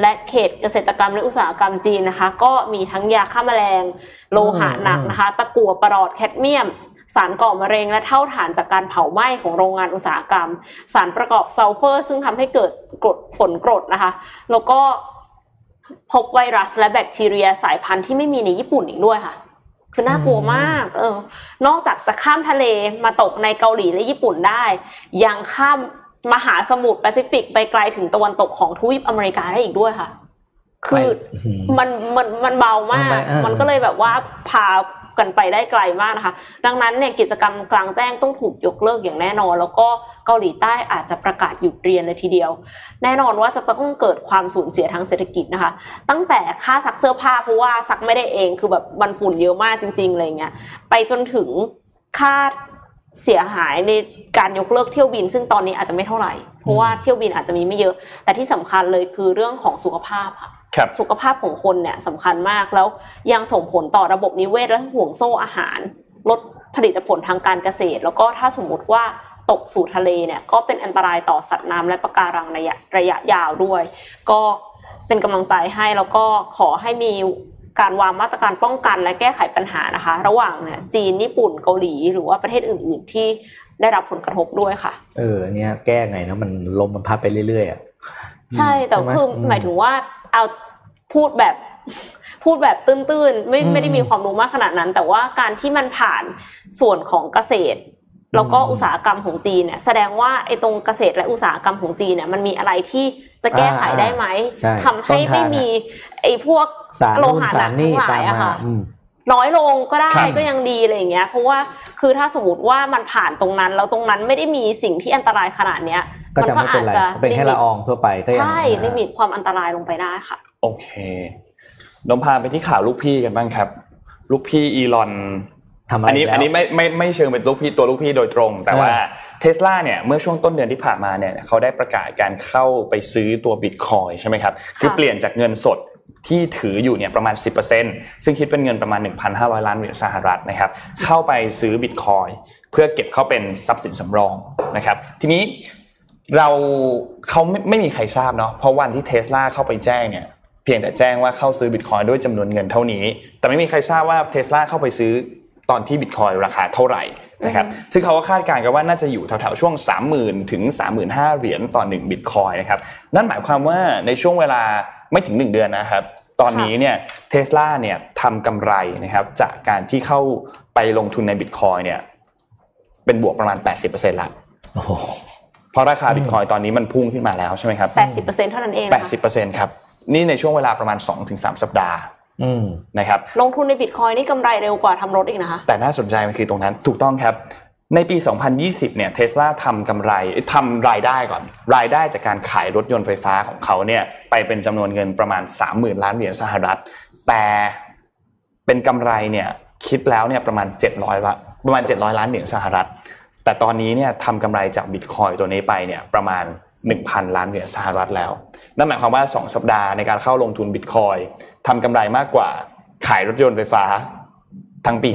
และเขตเกษตรกรรมและอุตสาหกรรมจีนนะคะ ก็มีทั้งยาฆ่าแมลง โลหะหนักนะคะ ตะกั่วปรอทแคดเมียม สารก่อมะเร็งและเถ้าถ่านจากการเผาไหม้ของโรงงานอุตสาหกรรม สารประกอบซัลเฟอร์ ซึ่งทำให้เกิดกรดฝนกรดนะคะ แล้วก็พบไวรัสและแบคทีเรียสายพันธุ์ที่ไม่มีในญี่ปุ่นอีกด้วยค่ะคือน่ากลัวมาก เออ นอกจากจะข้ามทะเลมาตกในเกาหลีและญี่ปุ่นได้ ยังข้าม มหาสมุทรแปซิฟิกไปไกลถึงตะวันตกของทวีปอเมริกาได้อีกด้วยค่ะ คือไปมันมันมันเบามากมันไปเออมันก็เลยแบบว่าพากันไปได้ไกลมากนะคะ ดังนั้นเนี่ยกิจกรรมกลางแจ้งต้องถูกยกเลิกอย่างแน่นอน แล้วก็เกาหลีใต้อาจจะประกาศหยุดเรียนเลยทีเดียว แน่นอนว่าจะต้องเกิดความสูญเสียทางเศรษฐกิจนะคะ ตั้งแต่ค่าซักเสื้อผ้าเพราะว่าซักไม่ได้เองคือแบบมันฝุ่นเยอะมากจริงๆอะไรเงี้ยไปจนถึงค่า เสียหายในการยกเลิกเที่ยวบิน ซึ่งตอนนี้อาจจะไม่เท่าไหร่ เพราะว่าเที่ยวบินอาจจะมีไม่เยอะ แต่ที่สำคัญเลยคือเรื่องของสุขภาพค่ะครับสุขภาพของคนเนี่ยสำคัญมากแล้วยังส่งผลต่อระบบนิเวศและห่วงโซ่อาหาร ลดผลิตผลทางการเกษตร แล้วก็ถ้าสมมุติว่าตกสู่ทะเลเนี่ยก็เป็นอันตรายต่อสัตว์น้ำและปะการังระยะระยะยาวด้วย ก็เป็นกำลังใจให้แล้วก็ขอให้มี การวางมาตรการป้องกันและแก้ไขปัญหานะคะ ระหว่างเนี่ยจีนญี่ปุ่นเกาหลีหรือว่าประเทศอื่น ๆ ที่ได้รับผลกระทบด้วยค่ะ เออเนี่ยแก้ไงนะมันลมมันพัดไปเรื่อยๆอะใช่แต่ใช่ไหมคืออืมหมายถึงว่าเอาพูดแบบพูดแบบตื้นๆ ไม่อืมไม่ได้มีความรู้มากขนาดนั้น แต่ว่าการที่มันผ่านส่วนของเกษตร แล้วก็อืมอุตสาหกรรมของจีนเนี่ยแสดงว่าไอ้ตรงเกษตรและอุตสาหกรรมของจีนเนี่ยมันมีอะไรที่จะแก้ไขอ่าได้ไหมใช่ทำให้ต้นทางไม่มีไอ้พวกสารโลนู่นหะหสานัรกนี่ทั้งหลาตามยอะมาค่ะอืมน้อยลงก็ได้ครับก็ยังดีอะไรอย่างเงี้ย เพราะว่าคือถ้าสมมติว่ามันผ่านตรงนั้น แล้วตรงนั้นไม่ได้มีสิ่งที่อันตรายขนาดเนี้ยก็จะไม่เป็นไรก็เป็นแค่ละอองทั่วไปก็ยังใช่ลิมิตความอันตรายลงไปได้ค่ะ โอเคน้องพาไปที่ข่าวลูกพี่กันบ้างครับ ลูกพี่อีลอน ทำอะไรอันนี้แล้วอันนี้ไม่ไม่ไม่เชิงเป็นลูกพี่ตัวลูกพี่โดยตรง แต่อ่าว่าเทสลาเนี่ยเมื่อช่วงต้นเดือนที่ผ่านมาเนี่ยเขาได้ประกาศการเข้าไปซื้อตัวบิตคอยใช่ไหมครับคือเปลี่ยนจากเงินสดที่ถืออยู่เนี่ยประมาณ 10%ซึ่งคิดเป็นเงินประมาณ 1,500 ล้านเหรียญสหรัฐนะครับเข้าไปซื้อบิตคอยเพื่อเก็บเข้าเป็นทรัพย์สินสำรองนะครับทีนี้เราเขาไม่ไม่มีใครทราบเนาะเพราะวันที่เทสลาเข้าไปแจ้งเนี่ยเพียงแต่แจ้งว่าเข้าซื้อบิตคอยด้วยจำนวนเงินเท่านี้ แต่ไม่มีใครทราบว่าเทสลาเข้าไปซื้อ ตอนที่บิตคอยราคาเท่าไหร่นะครับซึ่งเขาก็คาดการณ์กันว่าน่าจะอยู่แถวๆช่วง 30,000 ถึง 35,000 เหรียญต่อ1บิตคอยนะครับนั่นหมายความว่าในช่วงเวลาไม่ถึง 1 เดือนนะครับตอนนี้เนี่ยเทสลาเนี่ยทำกำไรนะครับจากการที่เข้าไปลงทุนในบิตคอยเนี่ยเป็นบวกประมาณ 80%ละโอ้โหเพราะราคาบิตคอยตอนนี้มันพุ่งขึ้นมาแล้วใช่ไหมครับ80%เท่านั้นเองนะคะ80%ครับนี่ในช่วงเวลาประมาณ 2-3 สัปดาห์อืม นะครับลงทุนในบิตคอยนี่กำไรเร็วกว่าทำรถอีกนะคะ แต่น่าสนใจมันคือตรงนั้นถูกต้องครับ ในปี 2020 เนี่ยเทสลาทำกำไรเอ้ยทำรายได้ก่อน รายได้จากการขายรถยนต์ไฟฟ้าของเขาเนี่ยไปเป็นจำนวนเงินประมาณ 30,000 ล้านเหรียญสหรัฐ แต่เป็นกำไรเนี่ยคิดแล้วเนี่ยประมาณ 700ละประมาณ 700 ล้านเหรียญสหรัฐ แต่ตอนนี้เนี่ยทำกำไรจากบิตคอยตัวนี้ไปเนี่ยประมาณ 1,000 ล้านเหรียญสหรัฐแล้ว นั่นหมายความว่า 2 สัปดาห์ในการเข้าลงทุนบิตคอยน์ทำกำไรมากกว่าขายรถยนต์ไฟฟ้าทั้งปี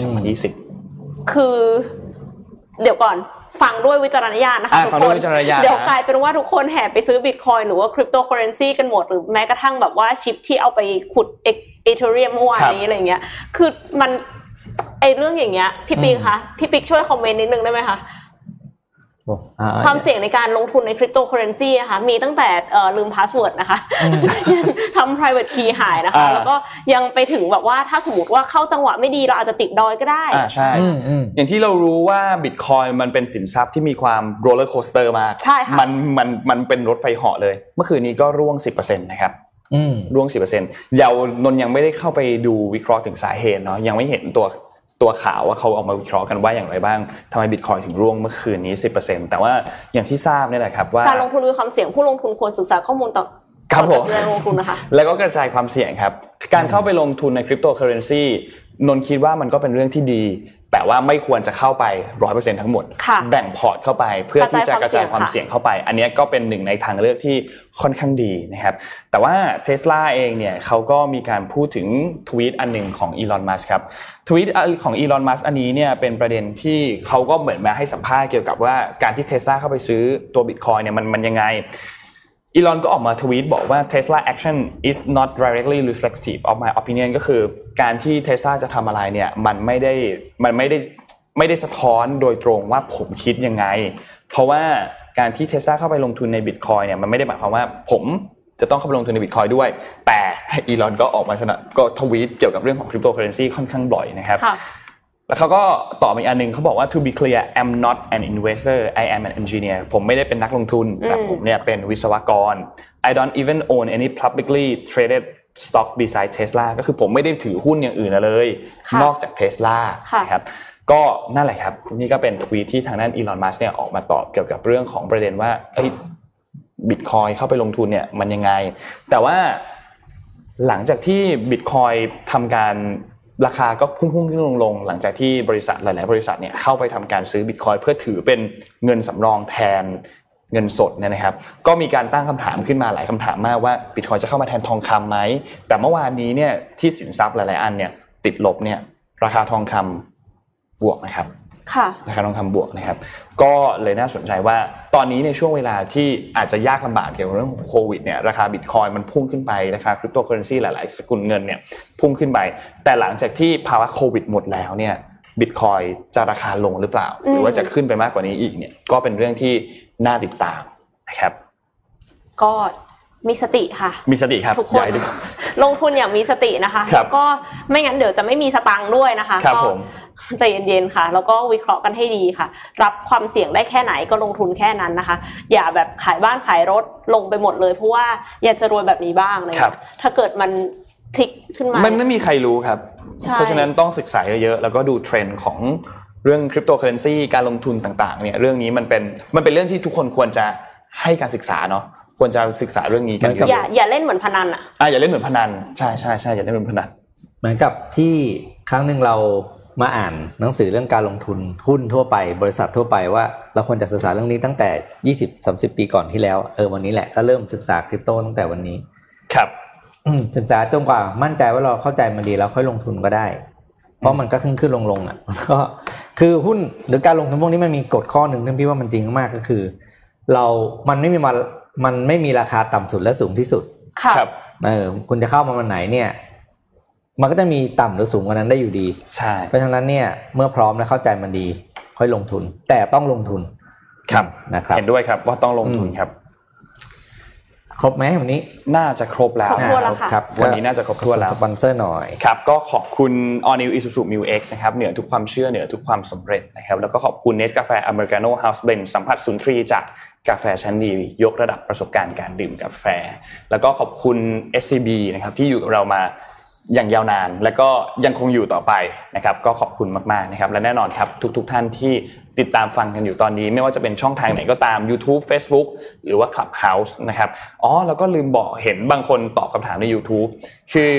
2020 คือ เดี๋ยวก่อนฟังด้วยวิจารณญาณนะคะอะทุกคนฟังด้วยวิจารณญาณเดี๋ยวนะกลายเป็นว่าทุกคนแห่ไปซื้อบิตคอยน์หรือว่าคริปโตเคอเรนซีกันหมด หรือแม้กระทั่งแบบว่าชิปที่เอาไปขุด Ethereum เมื่อวานนี้อะไรเงี้ย คือมันไอเรื่องอย่างเงี้ยพี่ปิ๊กคะพี่ปิ๊กช่วย comment นิดนึงได้ไหมคะโอ้อ่ ความเสี่ยงในการลงทุนในคริปโตเคอเรนซีนะคะมีตั้งแต่เอ่อลืม password นะคะยังทำ private key หายนะคะอ่าแล้วก็ยังไปถึงแบบว่าถ้าสมมติว่าเข้าจังหวะไม่ดีเราอาจจะติดดอยก็ได้อ่าใช่อืมอืมอย่างที่เรารู้ว่าบิตคอยน์มันเป็นสินทรัพย์ที่มีความ roller coaster มากใช่ค่ะมันมันมันเป็นรถไฟเหาะเลย เมื่อคืนนี้ก็ร่วง 10%นะครับอืมร่วง 10%เยาวนนท์ยังไม่ได้เข้าไปดูวิเคราะห์ถึงสาเหตุเนาะยังไม่เห็นตัว ตัวข่าวว่าเขาออกมาวิเคราะห์กันว่าอย่างไรบ้างทำไมบิตคอยน์ถึงร่วงเมื่อคืนนี้ 10%แต่ว่าอย่างที่ทราบนี่แหละครับว่าการลงทุนมีความเสี่ยงผู้ลงทุนควรศึกษาข้อมูลต่อครับผมก่อนตัดสินใจลงทุนนะคะแล้วก็กระจายความเสี่ยงครับ การเข้าไปลงทุนในคริปโตเคอเรนซี นนท์คิดว่ามันก็เป็นเรื่องที่ดี แต่ว่าไม่ควรจะเข้าไปร้อยเปอร์เซ็นต์ทั้งหมดค่ะแบ่งพอร์ตเข้าไปเพื่อที่จะกกระระจาจายยความมเสี่คาวเสี่ยยงงเข้าไป อันนี้ก็เป็นหนึ่งในทางเลือกที่ค่อนข้างดีนะครับ แต่ว่าเทสลาเองเนี่ยเขาก็มีการพูดถึงทวีตอันหนึ่งของอีลอนมัสครับทวีตของอีลอนมัสอันนี้เนี่ยเป็นประเด็นที่เขาก็เหมือนมาให้สัมภาษณ์เกี่ยวกับว่าการที่เทสลาเข้าไปซื้อตัวบิตคอยเนี่ยมันมันยังไง อีลอนก็ออกมาทวีตบอกว่า Tesla action is not directly reflective of my opinion ก็คือการที่ Tesla จะทำอะไรเนี่ยมันไม่ได้มันไม่ได้ไม่ได้สะท้อนโดยตรงว่าผมคิดยังไง เพราะว่าการที่ Tesla เข้าไปลงทุนใน Bitcoin เนี่ยมันไม่ได้หมายความว่าผมจะต้องเข้าไปลงทุนใน Bitcoin ด้วย แต่อีลอนก็ออกมาสนับก็ทวีตเกี่ยวกับเรื่องของ cryptocurrency ค่อนข้างบ่อยนะครับ แล้วเขาก็ตอบมาอีกอันหนึ่งเขาบอกว่า to be clear I'm not an investor I am an engineer ผมไม่ได้เป็นนักลงทุน แต่ผมเนี่ยเป็นวิศวกร I don't even own any publicly traded stock beside Tesla ก็คือผมไม่ได้ถือหุ้นอย่างอื่นเลยค่ะนอกจาก Tesla ค่ะนะครับก็นั่นแหละครับนี่ก็เป็นทวีตที่ทางด้านอีลอนมัสเนี่ยออกมาตอบเกี่ยวกับเรื่องของประเด็นว่าเอ้ยบิตคอยเข้าไปลงทุนเนี่ยมันยังไง แต่ว่าหลังจากที่บิตคอยทำการ ราคาก็พุ่งๆขึ้นลงลงๆหลังจากที่บริษัทหลาย ๆ บริษัทเนี่ยเข้าไปทำการซื้อบิตคอยเพื่อถือเป็นเงินสำรองแทนเงินสดเนี่ยนะครับ ก็มีการตั้งคำถามขึ้นมาหลายคำถามมากว่าบิตคอยจะเข้ามาแทนทองคำไหมแต่เมื่อวานนี้เนี่ยที่สินทรัพย์หลาย ๆ อันเนี่ยติดลบเนี่ยราคาทองคำบวกนะครับ ราคาทองคำบวกนะครับ ก็เลยน่าสนใจว่าตอนนี้ในช่วงเวลาที่อาจจะยากลำบากเกี่ยวกับเรื่องของโควิดเนี่ยราคาบิตคอยน์มันพุ่งขึ้นไปราคาคริปโตเคอเรนซีหลาย ๆ สกุลเงินเนี่ยพุ่งขึ้นไป แต่หลังจากที่ภาวะโควิดหมดแล้วเนี่ยบิตคอยน์จะราคาลงหรือเปล่า หรือว่าจะขึ้นไปมากกว่านี้อีกเนี่ยก็เป็นเรื่องที่น่าติดตามนะครับ ก็ มีสติค่ะ มีสติครับทุกคน อย่าให้ดูลงทุนอย่างมีสตินะคะครับแล้วก็ไม่งั้นเดี๋ยวจะไม่มีสตังค์ด้วยนะคะครับก็ผมใจเย็นๆค่ะ แล้วก็วิเคราะห์กันให้ดีค่ะ รับความเสี่ยงได้แค่ไหนก็ลงทุนแค่นั้นนะคะ อย่าแบบขายบ้านขายรถลงไปหมดเลยเพราะว่าอยากจะรวยแบบนี้บ้างเลยครับถ้าเกิดมันพลิกขึ้นมามันไม่มีใครรู้ครับใช่เพราะฉะนั้นต้องศึกษาเยอะๆแล้วก็ดูเทรนด์ของเรื่องคริปโตเคอเรนซีการลงทุนต่างๆเนี่ยเรื่องนี้มันเป็นมันเป็นเรื่องที่ทุกคนควรจะให้การศึกษาเนาะ ควรจะศึกษาเรื่องนี้กันเหมือนกับเยอย่าอะอย่าเล่นเหมือนพนันอะๆอะอย่าเล่นเหมือนพนันใช่ใช่ใช่อย่าเล่นเหมือนพนันเหมือนกับที่ครั้งหนึ่งเรามาอ่านหนังสือเรื่องการลงทุนหุ้นทั่วไป บริษัททั่วไปว่าเราควรจะศึกษาเรื่องนี้ตั้งแต่ 20-30 ปีก่อนที่แล้วเออวันนี้แหละก็เริ่มศึกษาคริปโตตั้งแต่วันนี้ ครับอืมศึกษาจนกว่ามั่นใจว่าเราเข้าใจมันดีแล้วค่อยลงทุนก็ได้ เพราะมันก็ขึ้นขึ้นลงลงอะก็คือหุ้นหรือการลงทุนพวกนี้มันมีกฎข้อหนึ่งที่พี่ว่ามันจริงมากก็คือ เรามันไม่มีมา มันไม่มีราคาต่ำสุดและสูงที่สุดค่ะครับ เออคุณจะเข้ามาวันไหนเนี่ย มันก็จะมีต่ำหรือสูงกว่านั้นได้อยู่ดี ใช่ เพราะฉะนั้นเนี่ยเมื่อพร้อมและเข้าใจมันดี ค่อยลงทุน แต่ต้องลงทุน ครับนะครับ เห็นด้วยครับว่าต้องลงทุนอืมครับ ครบไหมวันนี้ น่าจะครบแล้วครบถ้วนแล้วค่ะครับวันนี้น่าจะครบถ้วนแล้วสปอนเซอร์หน่อยครับก็ขอบคุณ All New Isuzu Mu X นะครับเหนือทุกความเชื่อเหนือทุกความสำเร็จนะครับแล้วก็ขอบคุณเนสกาแฟอเมริกาโน่เฮาส์เบนสัมผัสสุนทรีย์จากกาแฟชั้นดียกระดับประสบการณ์การดื่มกาแฟ แล้วก็ขอบคุณ SCB นะครับที่อยู่กับเรามา อย่างยาวนานและก็ยังคงอยู่ต่อไปนะครับก็ขอบคุณมากๆนะครับและแน่นอนครับทุกๆทท่านที่ติดตามฟังกันอยู่ตอนนี้ ไม่ว่าจะเป็นช่องทางไหนก็ตาม YouTube Facebook หรือว่า Clubhouse นะครับอ๋อแล้วก็ลืมบอกเห็นบางคนตอบคำถามใน YouTube คือ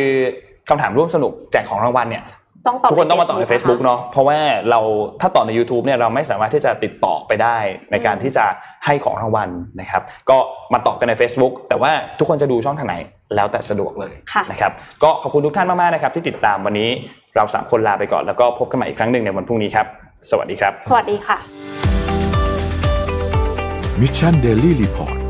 คำถามร่วมสนุกแจกของรางวัลเนี่ย ต้องตอบทุกคนต้องมาต่อใน Facebook นะคะเนาะเพราะว่าเราถ้าต่อใน YouTube เนี่ยเราไม่สามารถที่จะติดต่อไปได้ในการที่จะให้ของรางวัลนะครับ ก็มาต่อกันใน Facebook แต่ว่าทุกคนจะดูช่องทางไหนแล้วแต่สะดวกเลยค่ะนะครับก็ขอบคุณทุกท่านมากๆนะครับ ที่ติดตามวันนี้เราสามคนลาไปก่อนแล้วก็พบกันใหม่อีกครั้งหนึ่งในวันพรุ่งนี้ครับ สวัสดีครับ สวัสดีค่ะมิชชั